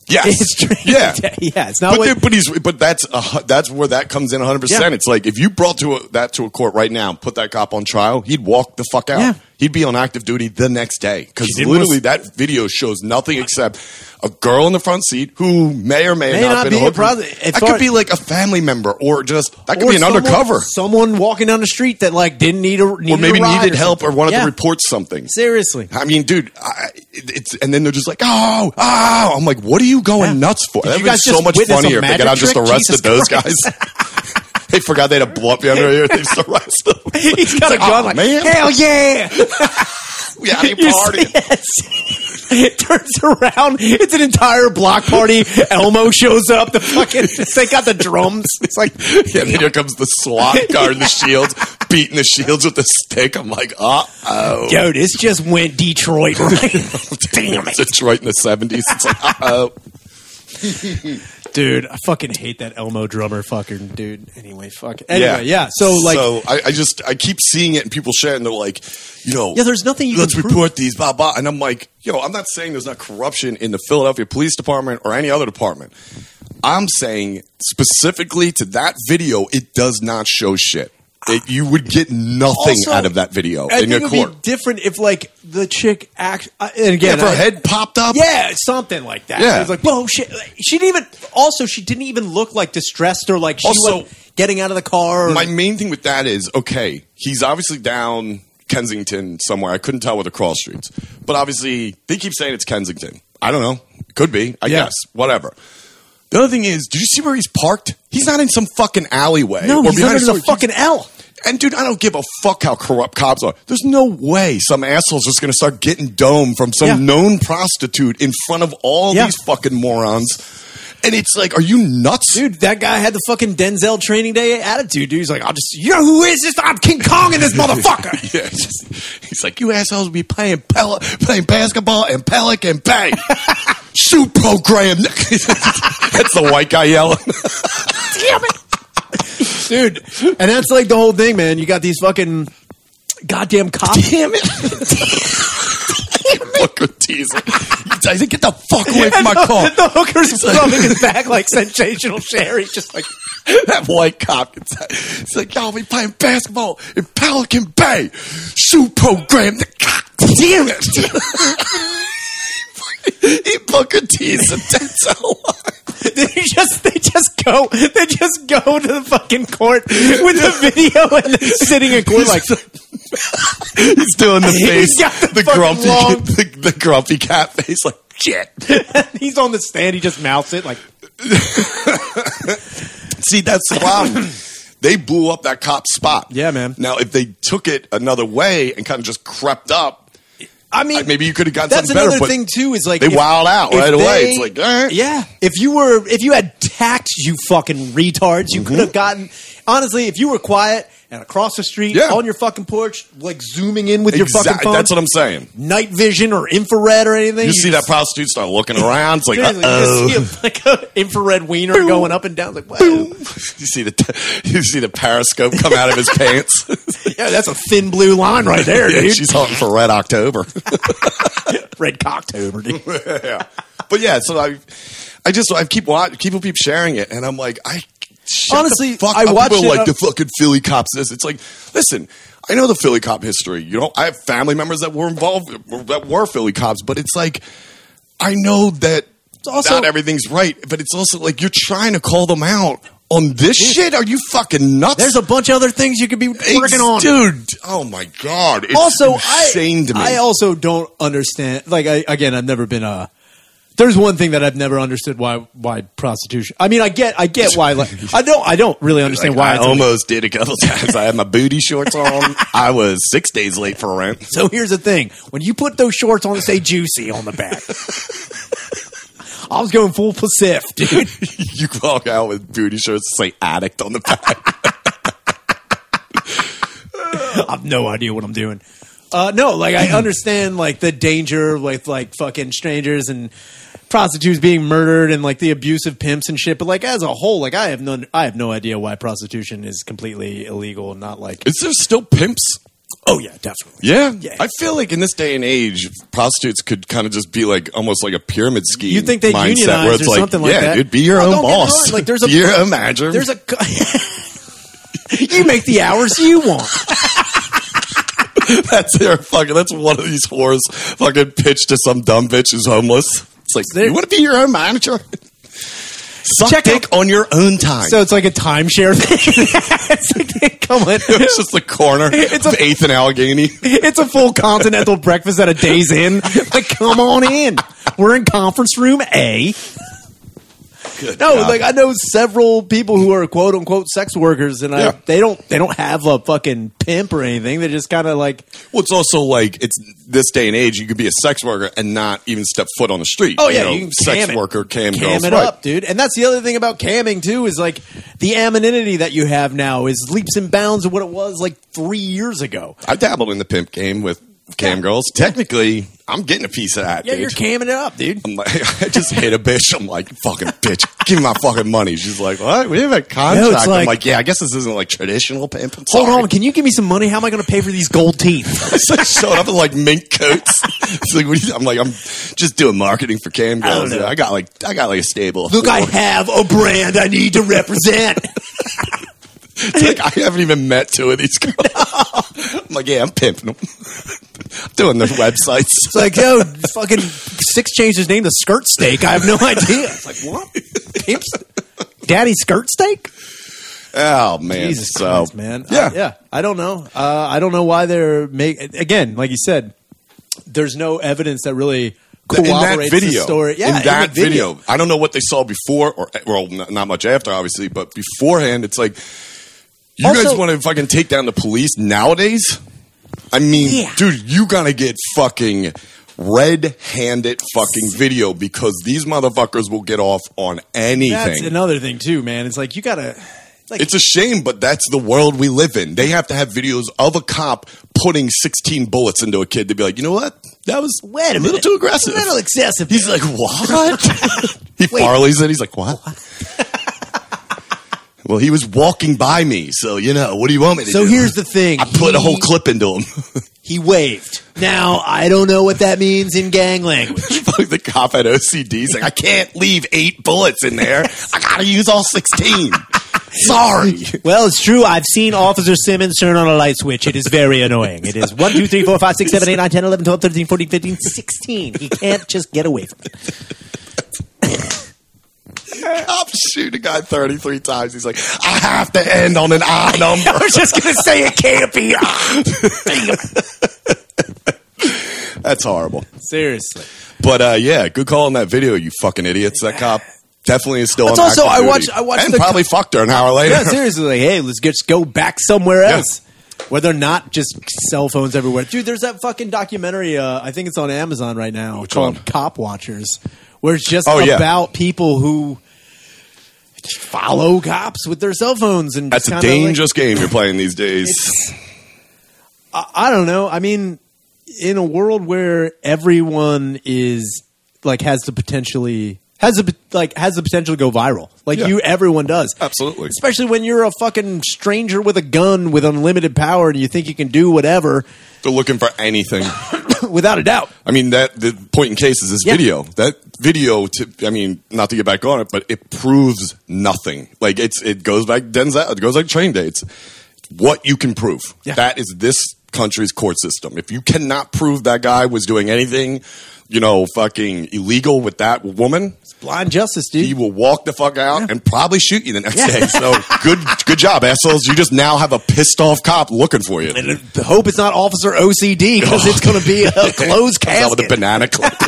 Yes. It's Training yeah. Day. Yeah, it's not But, what. but he's but that's a, hu- that's where that comes in 100. Yeah. percent It's like if you brought to a, that to a court right now, and put that cop on trial, he'd walk the fuck out. Yeah. He'd be on active duty the next day because literally was- that video shows nothing except a girl in the front seat who may or may, May not, not been be a brother. That As could be like a family member or just that could or be an someone- undercover Someone walking down the street that like didn't need a or maybe a needed help or wanted Yeah. to report something. Seriously. I mean, dude, I, it's and then they're just like, oh, oh. I'm like, what are you going Yeah. nuts for? That would be so much funnier if they got out just arrested Jesus those Christ. guys. they forgot they had a blow up under here. They just arrest them. He's got a like, gun oh, like, man. hell yeah! We had a party. It turns around. It's an entire block party. Elmo shows up. The fucking they got the drums. It's like Yeah, then here comes the SWAT car and the shields, beating the shields with the stick. I'm like, uh oh. Yo, this just went Detroit. Right? Damn it, Detroit in the 70s. It's like, uh oh. Dude! I fucking hate that Elmo drummer, fucking dude. Anyway, fuck. it. Anyway, yeah. So like, so I, I just I keep seeing it and people share it and they're like, you know, yeah, there's nothing you let's can prove. report these, blah blah. And I'm like, yo, I'm not saying there's not corruption in the Philadelphia Police Department or any other department. I'm saying specifically to that video, it does not show shit. It, you would get nothing Also, out of that video I in think it would be different if like the chick act. Uh, and Yeah, again, if her I- head popped up. Yeah, something like that. Yeah. It's like, whoa, shit. She didn't even. Also, she didn't even look like distressed or like she Also- was getting out of the car. Or, My main thing with that is okay, he's obviously down Kensington somewhere. I couldn't tell with the cross streets, but obviously they keep saying it's Kensington. I don't know. It could be. I Yeah. guess. Whatever. The other thing is, did you see where he's parked? He's not in some fucking alleyway. no, or he's behind under the fucking L. And dude, I don't give a fuck how corrupt cops are. There's no way some asshole's just going to start getting dome from some Yeah. known prostitute in front of all Yeah. these fucking morons. And it's like, are you nuts? Dude, that guy had the fucking Denzel training day attitude, dude. He's like, I'll just, you know who is this? I'm King Kong in this motherfucker. Yeah, just- he's like, you assholes will be playing pel- playing basketball in Pelican Bay. Shoot program. That's the white guy yelling. Damn it. Dude, and that's like the whole thing, man. You got these fucking goddamn cops. Damn it. Fucker teasing. I said, get the fuck away from my the, car. the hooker's rubbing his back like sensational Sherry, just like that white cop. It's, it's like, y'all be playing basketball in Pelican Bay. Shoot program. The God damn it. he Booker T's and Denzel. they just they just go they just go to the fucking court with the video and then sitting in court like He's doing the face, the the, grumpy, long- the, the grumpy cat face, like shit. he's on the stand, he just mouths it like See, that's the problem. they blew up that cop spot. Yeah, man. Now, if they took it another way and kind of just crept up, I mean maybe you could have gotten that's better. another thing too is like they if- wild out right away. It's like, right. yeah if you were if you had tact you fucking retards you could Mm-hmm. have gotten honestly if you were quiet and across the street Yeah. on your fucking porch like zooming in with your fucking Exact- phone That's what I'm saying. night vision or infrared or anything You see that prostitute start looking around. It's like, uh you see a, like a infrared wiener going up and down. Like, whoa. You see the you see the periscope come out of his pants. yeah, that's a thin blue line right there, yeah, dude. she's hunting for Red October. Red cocktober, dude. yeah. But yeah, so I, I just I keep watch, people keep sharing it, and I'm like, I shut Honestly, I People it, like uh, the fucking Philly cops. This, it's like, listen, I know the Philly cop history. You know, I have family members that were involved that were Philly cops, but it's like, I know that also- not everything's right, but it's also like you're trying to call them out on this shit. Are you fucking nuts? There's a bunch of other things you could be working on. dude. Oh my god! It's also, insane I, to me. I also don't understand. Like, I, again, I've never been a. There's one thing that I've never understood why why prostitution. I mean, I get I get why. Like, I don't I don't really understand Like, why. I almost did a couple times. I had my booty shorts on. I was six days late for rent. So here's the thing: when you put those shorts on say "juicy" on the back, I was going full Pacific, dude. You walk out with booty shorts that say addict on the back. I have no idea what I'm doing. Uh, no, like I understand like the danger with like fucking strangers and prostitutes being murdered and like the abusive pimps and shit. But like as a whole, like I have no, I have no idea why prostitution is completely illegal and not like. Is there still pimps? Oh yeah, definitely. Yeah. Yeah. I feel like in this day and age, prostitutes could kind of just be like almost like a pyramid scheme. You think they mindset unionize where it's or like, something like yeah, that? dude, be your Well, own get me boss. like, there's a- be your own manager. There's a. you make the hours you want. that's their fucking. That's one of these whores fucking pitch to some dumb bitch who's homeless. It's like you want to be your own manager. Suck Check dick on your own time. So it's like a timeshare thing. it's like they come in. it's just the corner. It's a- Eighth and Allegheny. It's a full continental breakfast at a Days Inn. Like, come on in. We're in conference room A. Good No, God. like I know several people who are quote unquote sex workers, and I, they don't they don't have a fucking pimp or anything. They're just kind of like, Well, it's also like it's this day and age. You could be a sex worker and not even step foot on the street. oh yeah, know, you can sex worker cam, cam girls, it right. up, dude. And that's the other thing about camming too is like the anonymity that you have now is leaps and bounds of what it was like three years ago. I dabbled in the pimp game with cam Yeah. girls. Technically, I'm getting a piece of that. Yeah, dude. you're camming it up, dude. I'm like, I just hit a bitch. I'm like, fucking bitch, give me my fucking money. She's like, what? We have a contract. No, it's I'm like- like, yeah, I guess this isn't like traditional pimp. Hold on, can you give me some money? How am I going to pay for these gold teeth? So I showed up in like mink coats. It's like, what do you- I'm like, I'm just doing marketing for cam girls. know. I got like, I got like a stable. Look, I have a brand I need to represent. It's like I haven't even met two of these girls. I'm like, yeah, I'm pimping them. doing their websites. It's like, yo, fucking Six changed his name to Skirt Steak. I have no idea. It's like, what? Pimps? Daddy Skirt Steak? Oh man, Jesus so Christ, man. yeah, I, yeah. I don't know. Uh, I don't know why they're make again, like you said. There's no evidence that really in that corroborates video, the story. Yeah, in that the video. I don't know what they saw before, or well, not much after, obviously, but beforehand, it's like you Also- guys want to fucking take down the police nowadays. I mean, Yeah. dude, you gotta get fucking red-handed fucking video because these motherfuckers will get off on anything. That's another thing too, man. It's like you gotta. Like, It's a shame, but that's the world we live in. They have to have videos of a cop putting 16 bullets into a kid to be like, you know what? That was wait a, little minute. too aggressive. A little excessive. He's like, what? he Farley's it. He's like, what? Well, he was walking by me, so you know. What do you want me to so do? So here's the thing. I put a whole clip into him. He waved. Now I don't know what that means in gang language. Fuck, the cop had OCD. He's like, I can't leave eight bullets in there. I gotta use all 16. Sorry. Well, it's true. I've seen Officer Simmons turn on a light switch. It is very annoying. It is 1, 2, 3, 4, 5, 6, 7, 8, 9, 10, 11, 12, 13, 14, 15, 16. He can't just get away from it. Cop shoot a guy 33 times. He's like, I have to end on an odd number. I was just going to say it can't be. odd. That's horrible. Seriously. But uh, yeah, good call on that video, you fucking idiots. That cop definitely is still That's also- I watched- I watched and probably fucked her an hour later. Yeah, seriously. Like, hey, let's just go back somewhere Yeah. else. Where they're not just cell phones everywhere. Dude, there's that fucking documentary. Uh, I think it's on Amazon right now Which called one? Cop Watchers, where it's just Oh, yeah. about people who follow cops with their cell phones. and That's a kinda, like- dangerous game you're playing these days. I, I don't know. I mean, in a world where everyone is like has the potentially has the like has the potential to go viral, like Yeah. you, everyone does. Absolutely. Especially when you're a fucking stranger with a gun with unlimited power and you think you can do whatever, They're looking for anything. without a doubt. I mean, that the point in case is this Yeah. video. That video, to, I mean, not to get back on it, but it proves nothing. Like it's it goes back Denzel. It goes like train dates. What you can prove. Yeah. That is this country's court system. If you cannot prove that guy was doing anything, you know, fucking illegal with that woman, it's Blind justice, dude. he will walk the fuck out and probably shoot you the next Yeah. day. So good, good job, assholes. You just now have a pissed off cop looking for you. and hope it's not Officer OCD because it's going to be a closed out with a banana clip.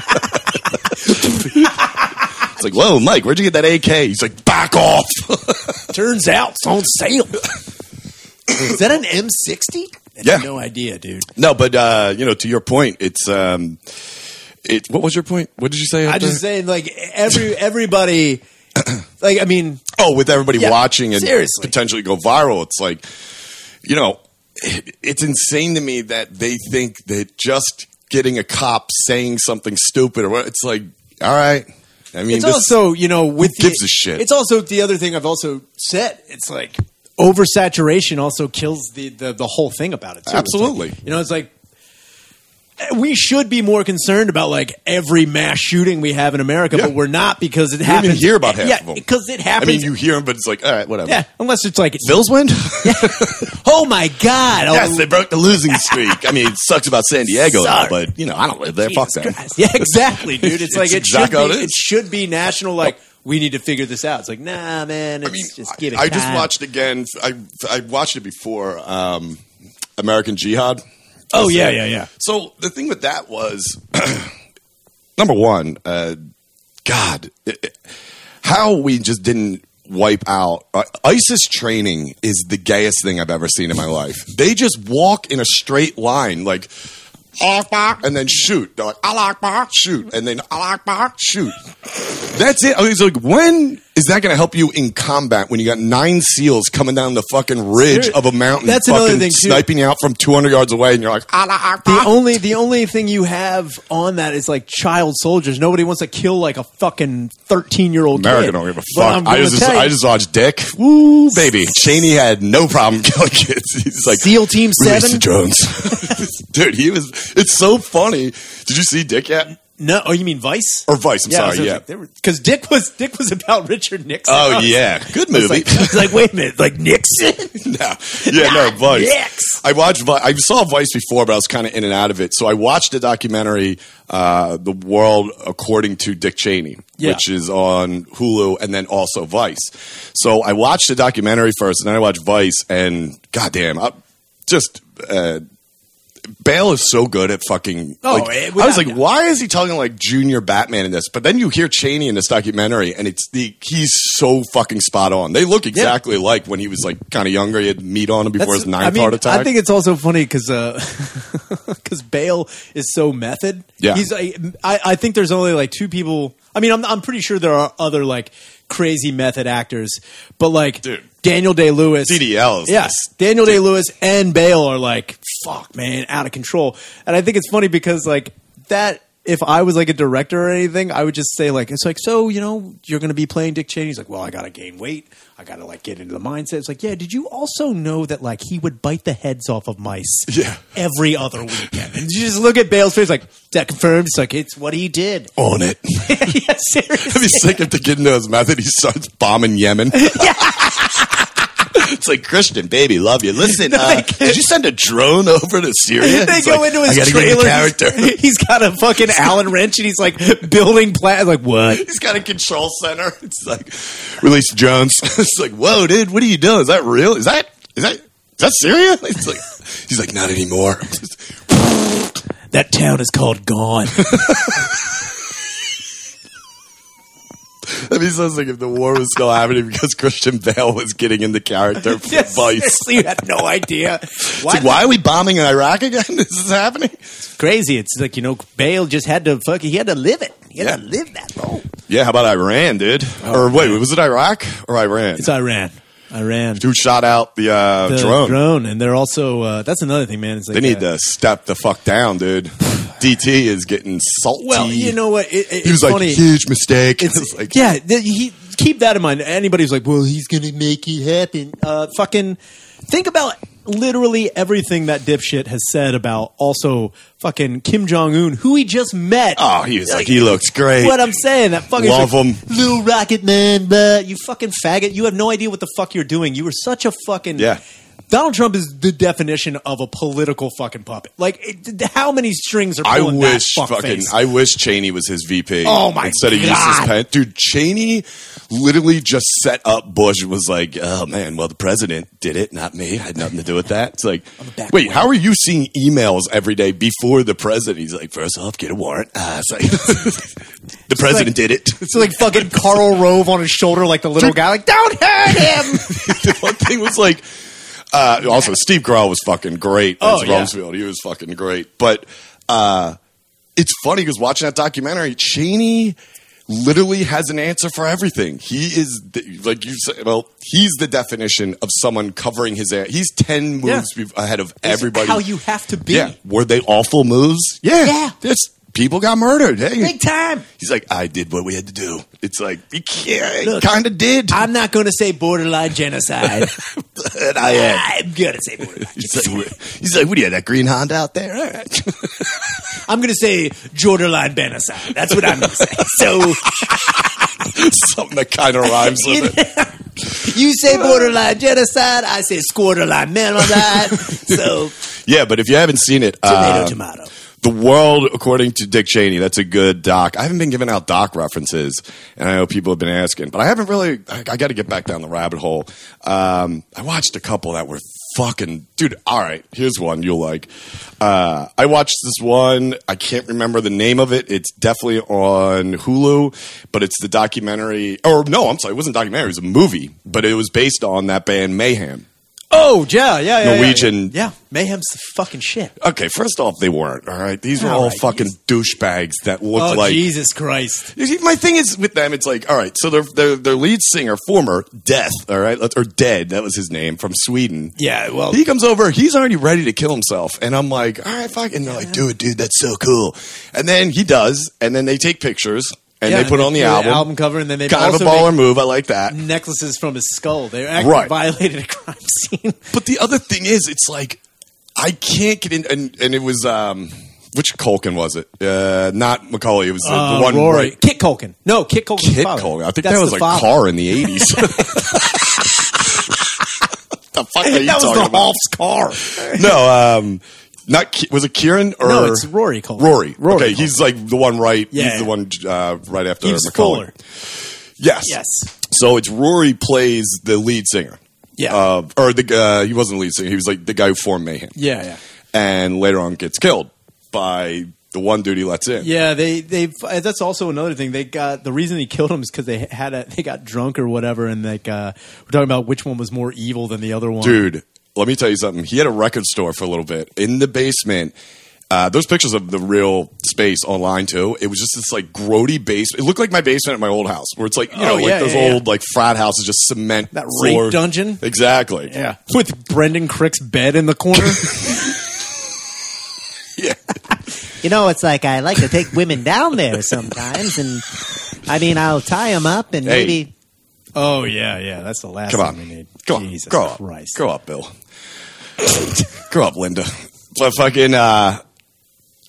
it's like, whoa, Mike, where'd you get that AK? He's like, back off. Turns out it's on sale. Is that an M60? I Yeah. no idea, dude. no, but uh, you know, to your point, it's um, it. What was your point? What did you say? I just saying, like every everybody, like I mean, oh, with everybody Yeah, watching and seriously. potentially go viral, it's like, you know, it, it's insane to me that they think that just getting a cop saying something stupid or what, it's like, all right, I mean, it's this- also you know with the, gives a shit? It's also the other thing I've also said. It's like gives a shit? It's also it's like oversaturation also kills the the, the whole thing about it. Too. It's like, Absolutely. you know, it's like we should be more concerned about like every mass shooting we have in America, Yeah. but we're not because it don't happens. hear about half yeah, of them. because it happens. I mean, you hear them, but it's like, all right, whatever. yeah, unless it's like it's Bills win? yeah. oh my god, oh, yes, they broke the losing streak. I mean, it sucks about San Diego, now, but you know, I don't live there. Fuck Jesus them. Christ. Yeah, exactly, dude. It's, It's like it exactly should be. it It, should be national. Like we need to figure this out. It's like nah, man. It's I mean, just give it. I just watched again. I I watched it before. Um, American Jihad. Oh yeah, yeah, yeah. So the thing with that was, number one, uh, God, it, it- how we just didn't wipe out uh, ISIS training is the gayest thing I've ever seen in my life. They just walk in a straight line, like. "Allah Akbar," And then shoot. They're like, Allah Akbar, shoot. And then Allah Akbar, shoot. That's it. Oh, I was like, when is that going to help you in combat when you got nine SEALs coming down the fucking ridge of a mountain, That's fucking another thing, too. sniping you out from 200 yards away, and you're like, Allah Akbar. The ah. only the only thing you have on that is like child soldiers. Nobody wants to kill like a fucking thirteen year old. America kid. don't give a fuck. I just, I just watched Dick. Woo, baby. Cheney had no problem killing kids. He's like SEAL Team "Release Seven. the drones, dude. He was. It's so funny. Did you see Dick yet? No, oh, you mean Vice? Or Vice? I'm sorry. Yeah. because Dick was Dick was about Richard Nixon. Oh was- yeah, good movie. like, like, wait a minute, like Nixon? no, yeah, no, Vice. Yes. I watched. I saw Vice before, but I was kind of in and out of it. So I watched the documentary, uh, "The World According to Dick Cheney," Yeah. which is on Hulu, and then also Vice. So I watched the documentary first, and then I watched Vice, and goddamn, I, just. Uh, Bale is so good at fucking. Oh, like, eh, I was like, why is he talking like Junior Batman in this? But then you hear Cheney in this documentary, and it's the he's so fucking spot on. They look exactly like when he was like kind of younger. He had meat on him before his ninth I mean, heart attack. I think it's also funny because because Bale is so method. Yeah. he's like, I, I think there's only like two people. I mean, I'm I'm pretty sure there are other like crazy method actors, but like Dude. Daniel Day Lewis, is yes, just- Daniel Day Lewis and Bale are like fuck, man, out of control. And I think it's funny because like that. If I was like a director or anything, I would just say like it's like so you know you're going to be playing Dick Cheney. He's like, well, I got to gain weight. I got to like get into the mindset. It's like, yeah. Did you also know that like he would bite the heads off of mice? Yeah. every other weekend. And you just look at Bale's face, like that confirms. It's like it's what he did. on it. yeah, seriously. I'd be sick if the kid knows method. He starts bombing Yemen. It's like Christian, baby, love you. Listen, uh, did you send a drone over to Syria? They It's go like, into his gotta get in trailer. character. He's, he's got a fucking Allen wrench, and he's like building plans. Like what? He's got a control center. It's like release Jones. it's like, whoa, dude, what are you doing? Is that real? Is that is that is that Syria? It's like he's like, not anymore. That town is called Gone. I mean, so it's like if the war was still happening because Christian Bale was getting into character for Yes, Vice. seriously, you had no idea. It's like, why are we bombing Iraq again? This is happening. Crazy. It's like you know, Bale just had to fuck. He had to live it. He had Yeah. to live that role. Yeah, how about Iran, dude? Oh, or wait, was it Iraq or Iran? It's Iran. Iran. Who shot out the, uh, the drone? and they're also uh, that's another thing, man. It's like, They need uh, to step the fuck down, dude. DT is getting salty. Well, you know what? It, it, he was like funny. huge mistake. It's, like yeah, th- he keep that in mind. Anybody who's like, "Well, he's going to make it happen," uh, fucking think about literally everything that dipshit has said about also fucking Kim Jong Un, who he just met. Oh, he was like, he looks great. What I'm saying, that fucking Love like, him. little rocket man, but you fucking faggot. You have no idea what the fuck you're doing. You were such a fucking Yeah. Donald Trump is the definition of a political fucking puppet. Like, it, how many strings are I wish fucking face? I wish Cheney was his VP. Oh, my Instead of God. Eustace Penn. Dude, Cheney literally just set up Bush and was like, "Oh man, well the president did it, not me. I had nothing to do with that." It's like, wait, how are you seeing emails every day before the president? He's like, first off, get a warrant. Ah, it's like, the president like- did it. It's like fucking Karl Rove on his shoulder, like the little guy, like, don't hurt him. the one thing was like, uh, also Steve Carell was fucking great Oh, as yeah. Rumsfeld. He was fucking great. But uh, it's funny because watching that documentary, Cheney literally has an answer for everything. He is the, like you said. Well, he's the definition of someone covering his. a- He's ten moves Yeah. ahead of everybody. How you have to be. Yeah, were they awful moves? Yeah, Yeah. It's people got murdered. Hey, Big time. he's like, I did what we had to do. It's like, you can't, kind of did. I'm not going to say borderline genocide. but I am. I'm going to say borderline He's like, he's like, what do you have, that green Honda out there? All right. I'm going to say borderline genocide. That's what I'm going to say. So Something that kind of rhymes with it. you say borderline genocide. I say squarterline genocide. So Yeah, but if you haven't seen it, tomato, uh, tomato. The World According to Dick Cheney. That's a good doc. I haven't been giving out doc references, and I know people have been asking, but I haven't really. I, I got to get back down the rabbit hole. Um, I watched a couple that were fucking dude. All right, here's one you'll like. Uh, I watched this one. I can't remember the name of it. It's definitely on Hulu, but it's the documentary. Or no, I'm sorry, it wasn't documentary. It was a movie, but it was based on that band Mayhem. Oh yeah, yeah, yeah. Norwegian- Yeah, yeah. mayhem's the fucking shit. Okay, first off, they weren't. All right, these were All all right, fucking douchebags that looked Oh like Jesus Christ! See, My thing is with them, it's like, all right, so their their, their lead singer, former Death, all right, or Dead, that was his name from Sweden. Yeah, well, He comes over, he's already ready to kill himself, and I'm like, all right, fuck, and they're like, do it, dude, that's so cool. And then he does, and then they take pictures and yeah, they put it on the album. album cover, and then they kind of a baller move. I like that. necklaces from his skull. They actually Right. violated a crime scene. But the other thing is, it's like I can't get in, and, and it was um, which Culkin was it? Uh, not Macaulay. It was the, Uh, the one Rory. right. Kit Culkin. No, Kit Culkin. Kid Culkin. I think That's that was the a father. car in the eighties. the fuck are you That was talking the about? Hoff's car. No, um, not was it Kieran or No, it's Rory Culkin. Rory. Rory okay, he's like the one right. Yeah, he's the one uh, right after He's. Fuller. Yes, Yes. So it's Rory plays the lead singer. Yeah. uh, or the uh, he wasn't the lead singer. He was like the guy who formed Mayhem. Yeah, yeah. and later on gets killed by the one dude he lets in. Yeah, they they that's also another thing. They got the reason he killed him is because they had a they got drunk or whatever, and like uh, we're talking about which one was more evil than the other one. Dude, let me tell you something. He had a record store for a little bit in the basement. Uh, those pictures of the real space online too. It was just this like grody basement. It looked like my basement at my old house, where it's like you know, Oh, like yeah, those yeah, old like frat houses, just cement That floor. rape dungeon? Exactly. Yeah, with Brendan Crick's bed in the corner. Yeah. You know, it's like I like to take women down there sometimes, and I mean, I'll tie them up and Hey. maybe. oh yeah, yeah. That's the last Come thing we need. Go on. Jesus Grow up. Christ. Grow up, Bill. Grow up, Linda. But fucking uh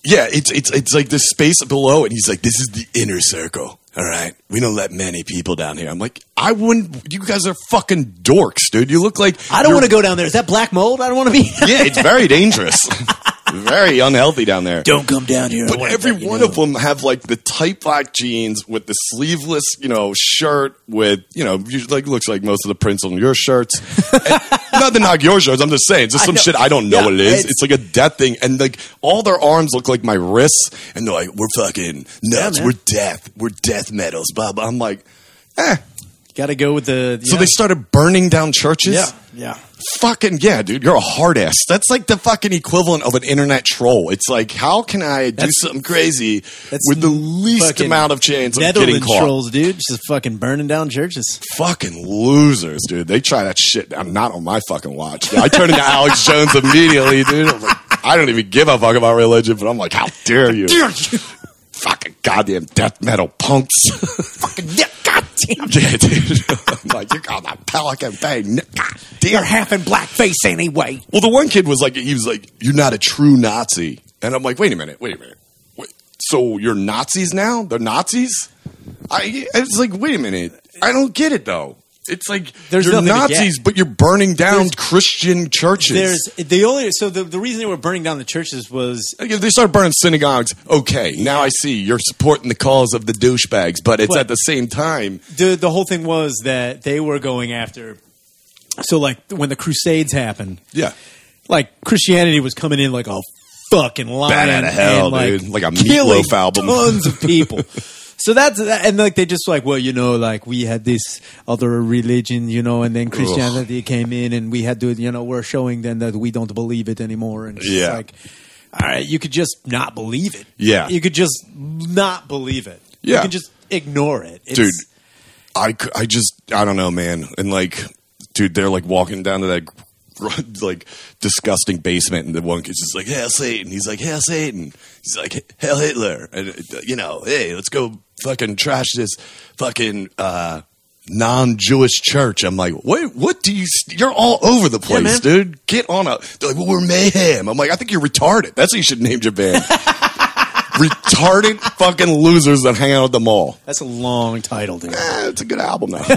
yeah, it's it's it's like the space below and He's like, This is the inner circle. All right. We don't let many people down here. I'm like, I wouldn't you guys are fucking dorks, dude. You look like I don't want to go down there. Is that black mold? I don't want to be. Yeah, it's very dangerous. very unhealthy down there. don't come down here. But every one know. of them have like the tight black jeans with the sleeveless, you know, shirt with, you know, usually, like looks like most of the prints on your shirts. Not to knock your shirts. I'm just saying, it's just some know. shit I don't know Yeah, what it is. it's- It's, like a death thing, and like all their arms look like my wrists, and they're like, "We're fucking nuts. man. We're death. We're death metals." Blah. I'm like, eh. Got to go with the. So yeah. they started burning down churches. Yeah, yeah. Fucking yeah, dude, you're a hard ass. That's like the fucking equivalent of an internet troll. It's like, how can I do That's- something crazy that's with the least fucking amount of chance of getting Netherlands caught? trolls, dude, just fucking burning down churches. Fucking losers, dude. They try that shit. I'm not on my fucking watch. I turned into Alex Jones immediately, dude. I'm like, I don't even give a fuck about religion, but I'm like, how dare you? Fucking goddamn death metal punks. fucking yeah, Damn. yeah, dude. I'm like, you're on that Pelican. God damn. You're half in blackface anyway. Well, the one kid was like, he was like, "You're not a true Nazi," and I'm like, "Wait a minute, wait a minute. Wait, so you're Nazis now? They're Nazis?" I it's like, wait a minute, I don't get it though. It's like There's you're Nazis, but you're burning down There's- Christian churches. There's the only so the, the reason they were burning down the churches was uh, if they started burning synagogues. Okay, now I see you're supporting the cause of the douchebags, but it's But- at the same time, the the whole thing was that they were going after. So like when the Crusades happened, yeah, like Christianity was coming in like a fucking lion, Bat outta hell, and, like, dude. Like a Meatloaf album. tons of people. so that's and like they just like well you know like we had this other religion you know and then Christianity came in and we had to you know we're showing them that we don't believe it anymore. And Yeah. like all right you could just not believe it. Yeah. you could just not believe it. Yeah. you can just ignore it. It's- dude I just i don't know man. And like dude they're like walking down to that like disgusting basement, and the one kid's just like, "Hail Satan!" He's like, "Hail Satan!" He's like, "Hail Hitler!" And uh, you know, hey, let's go fucking trash this fucking. uh non-Jewish church. I'm like, what? What do you? You're all over the place, man. dude. Get on a. They're like, well, we're mayhem. I'm like, I think you're retarded. That's what you should name your band. retarded fucking losers that hang out at the mall. That's a long title, dude. Eh, it's a good album though.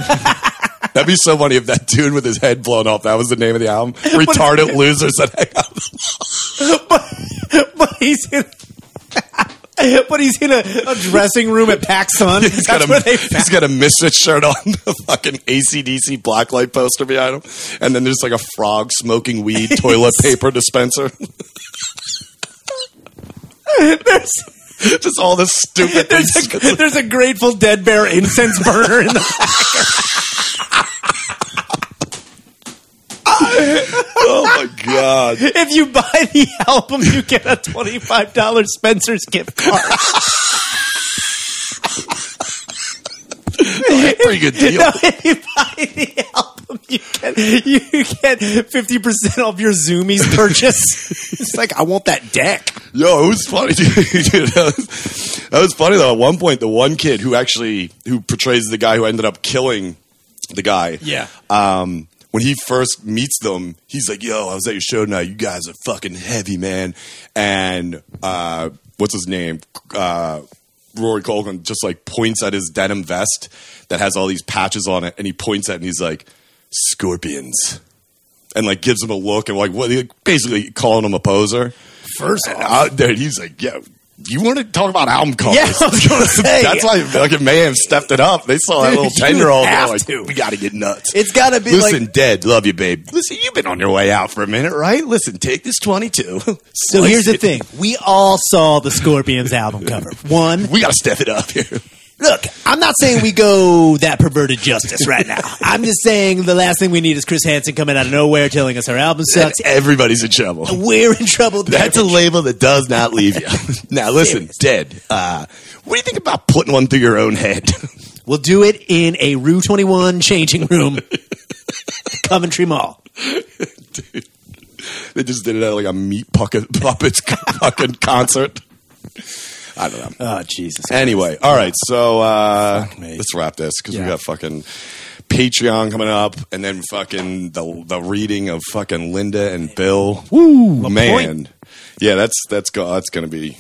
That'd be so funny if that dude with his head blown off. That was the name of the album. Retarded losers that hang out. but, but he's in. But he's in a, a dressing room at PacSun. He's got, a, he's got a Misfits shirt on, the fucking ACDC blacklight poster behind him, and then there's like a frog smoking weed toilet paper dispenser. there's, Just all this stupid there's, things. a, there's a Grateful Dead bear incense burner in the. Oh my god! If you buy the album, you get a twenty five dollars Spencer's gift card. Pretty good deal. No, if you buy the album, you get you get fifty percent off your Zumiez purchase. it's like I want that deck. Yo, it was funny, dude. that, was, that was funny though. At one point, the one kid who actually who portrays the guy who ended up killing the guy. Yeah. Um, when he first meets them, he's like, "Yo, I was at your show tonight. You guys are fucking heavy, man." And uh, what's his name? Uh, Rory Culkin just like points at his denim vest that has all these patches on it, and he points at it and he's like, "Scorpions," and like gives him a look and like what, basically calling him a poser. First And out there, he's like, "Yeah, you want to talk about album covers?" Yeah, I was gonna say. That's why fucking Mayhem stepped it up. They saw that little ten year old. Like, to. we got to get nuts. It's got to be Listen, like. dead. Love you, babe. Listen, you've been on your way out for a minute, right? Listen, take this twenty two. So here's the thing: we all saw the Scorpions album cover. One, We got to step it up here. Look, I'm not saying we go that perverted justice right now. I'm just saying the last thing we need is Chris Hansen coming out of nowhere telling us our album sucks. Everybody's in trouble. We're in trouble. That's a label that does not leave you. now, listen, dead. Uh, what do you think about putting one through your own head? We'll do it in a Rue 21 changing room, Coventry Mall. Dude, they just did it at like a meat puppet, puppets fucking concert. I don't know. Oh Jesus! Anyway, all right. So uh, let's wrap this because we got fucking Patreon coming up, and then fucking the the reading of fucking Linda and Bill. Woo, man. Yeah, that's that's go. That's gonna be.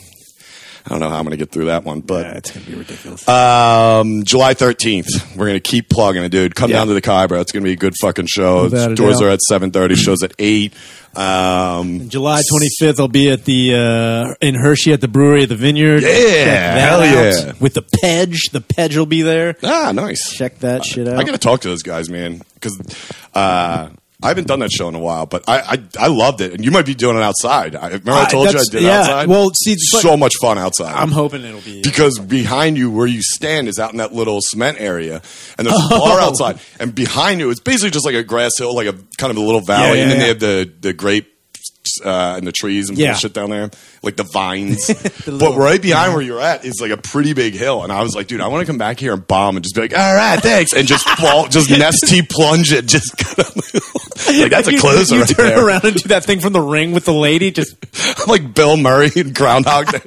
I don't know how I'm gonna get through that one, but Yeah, it's gonna be ridiculous. um, July 13th, we're going to keep plugging it, dude. Come Yeah. down to the Khyber. It's going to be a good fucking show. Doors are at 7.30, shows at 8. Um, July 25th, I'll be at the uh, in Hershey at the brewery at the Vineyard. Yeah, hell yeah. With the Pedge, the Pedge will be there. ah, nice. Check that shit out. I got to talk to those guys, man, because uh, I haven't done that show in a while, but I, I I loved it. And you might be doing it outside. I, remember I told you I did yeah. outside? Well, see, so much fun outside. I'm hoping it'll be because behind you where you stand is out in that little cement area and there's a Oh. bar outside and behind you it's basically just like a grass hill like a kind of a little valley Yeah, yeah, and then they have the the grapes uh, and the trees and Yeah. shit down there like the vines but little- right behind where you're at is like a pretty big hill and I was like dude I want to come back here and bomb and just be like all right thanks and just fall just nesty plunge it just like that's a You- closer You, right turn there around and do that thing from the ring with the lady. Just I'm like Bill Murray and Groundhog Day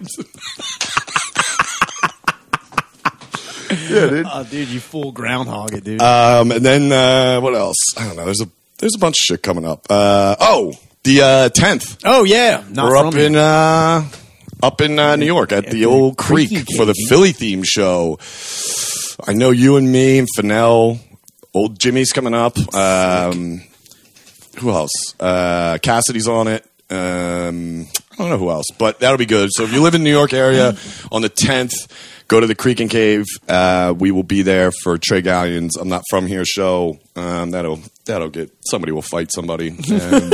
yeah dude oh, dude, you full groundhog it, dude. Um, and then uh, what else? I don't know. There's a there's a bunch of shit coming up. Uh, oh, the tenth. oh yeah, not We're up from in here. uh, up in uh, New York at, the, old Creek for the. Philly theme show. I know you and me and Fennell, old Jimmy's coming up. Um, who else? Uh, Cassidy's on it. Um, I don't know who else, but that'll be good. So if you live in the New York area on the 10th, go to the Creek and Cave. Uh, we will be there for Trey Gallions. I'm not from here show. Um, that'll that'll get somebody will fight somebody. And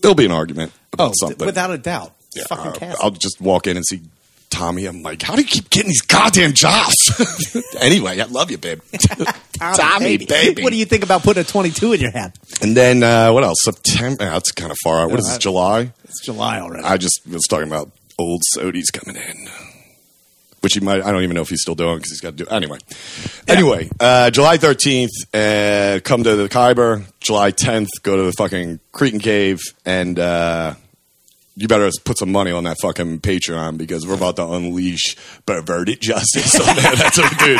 there'll be an argument about oh, something. without a doubt. Yeah, uh. I'll just walk in and see Tommy. I'm like, how do you keep getting these goddamn jobs? anyway, I love you, babe. Tommy, baby. What do you think about putting a 22 in your hand? And then uh, what else? September. that's kind of far out. What is this? I- July? It's July already. I just was talking about old Sodies coming in. Which he might. I don't even know if he's still doing because he's got to do anyway. Anyway, uh, July thirteenth, uh, come to the Khyber. July tenth, go to the fucking Creek and Cave, and uh, you better put some money on that fucking Patreon because we're about to unleash perverted justice on there. That's what, dude.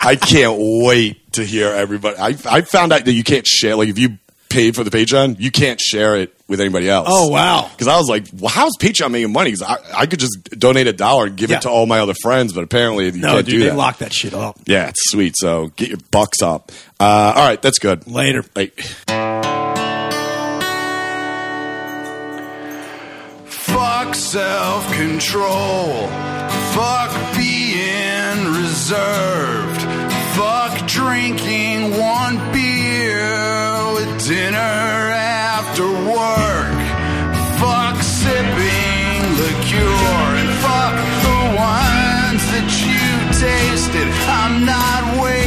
I can't wait to hear everybody. I I found out that you can't share. Like if you paid for the Patreon, you can't share it with anybody else. Oh, wow. Because I was like, well, how's Patreon making money? Because I, I could just donate a dollar and give Yeah. it to all my other friends, but apparently you No, can't dude, do they that. locked that shit up. yeah, it's sweet. So get your bucks up. Uh, all right, that's good. Later. Like, Fuck self control. Fuck being reserved. Fuck drinking one beer with dinner after work. Fuck sipping liqueur. And fuck the wines that you tasted. I'm not wasting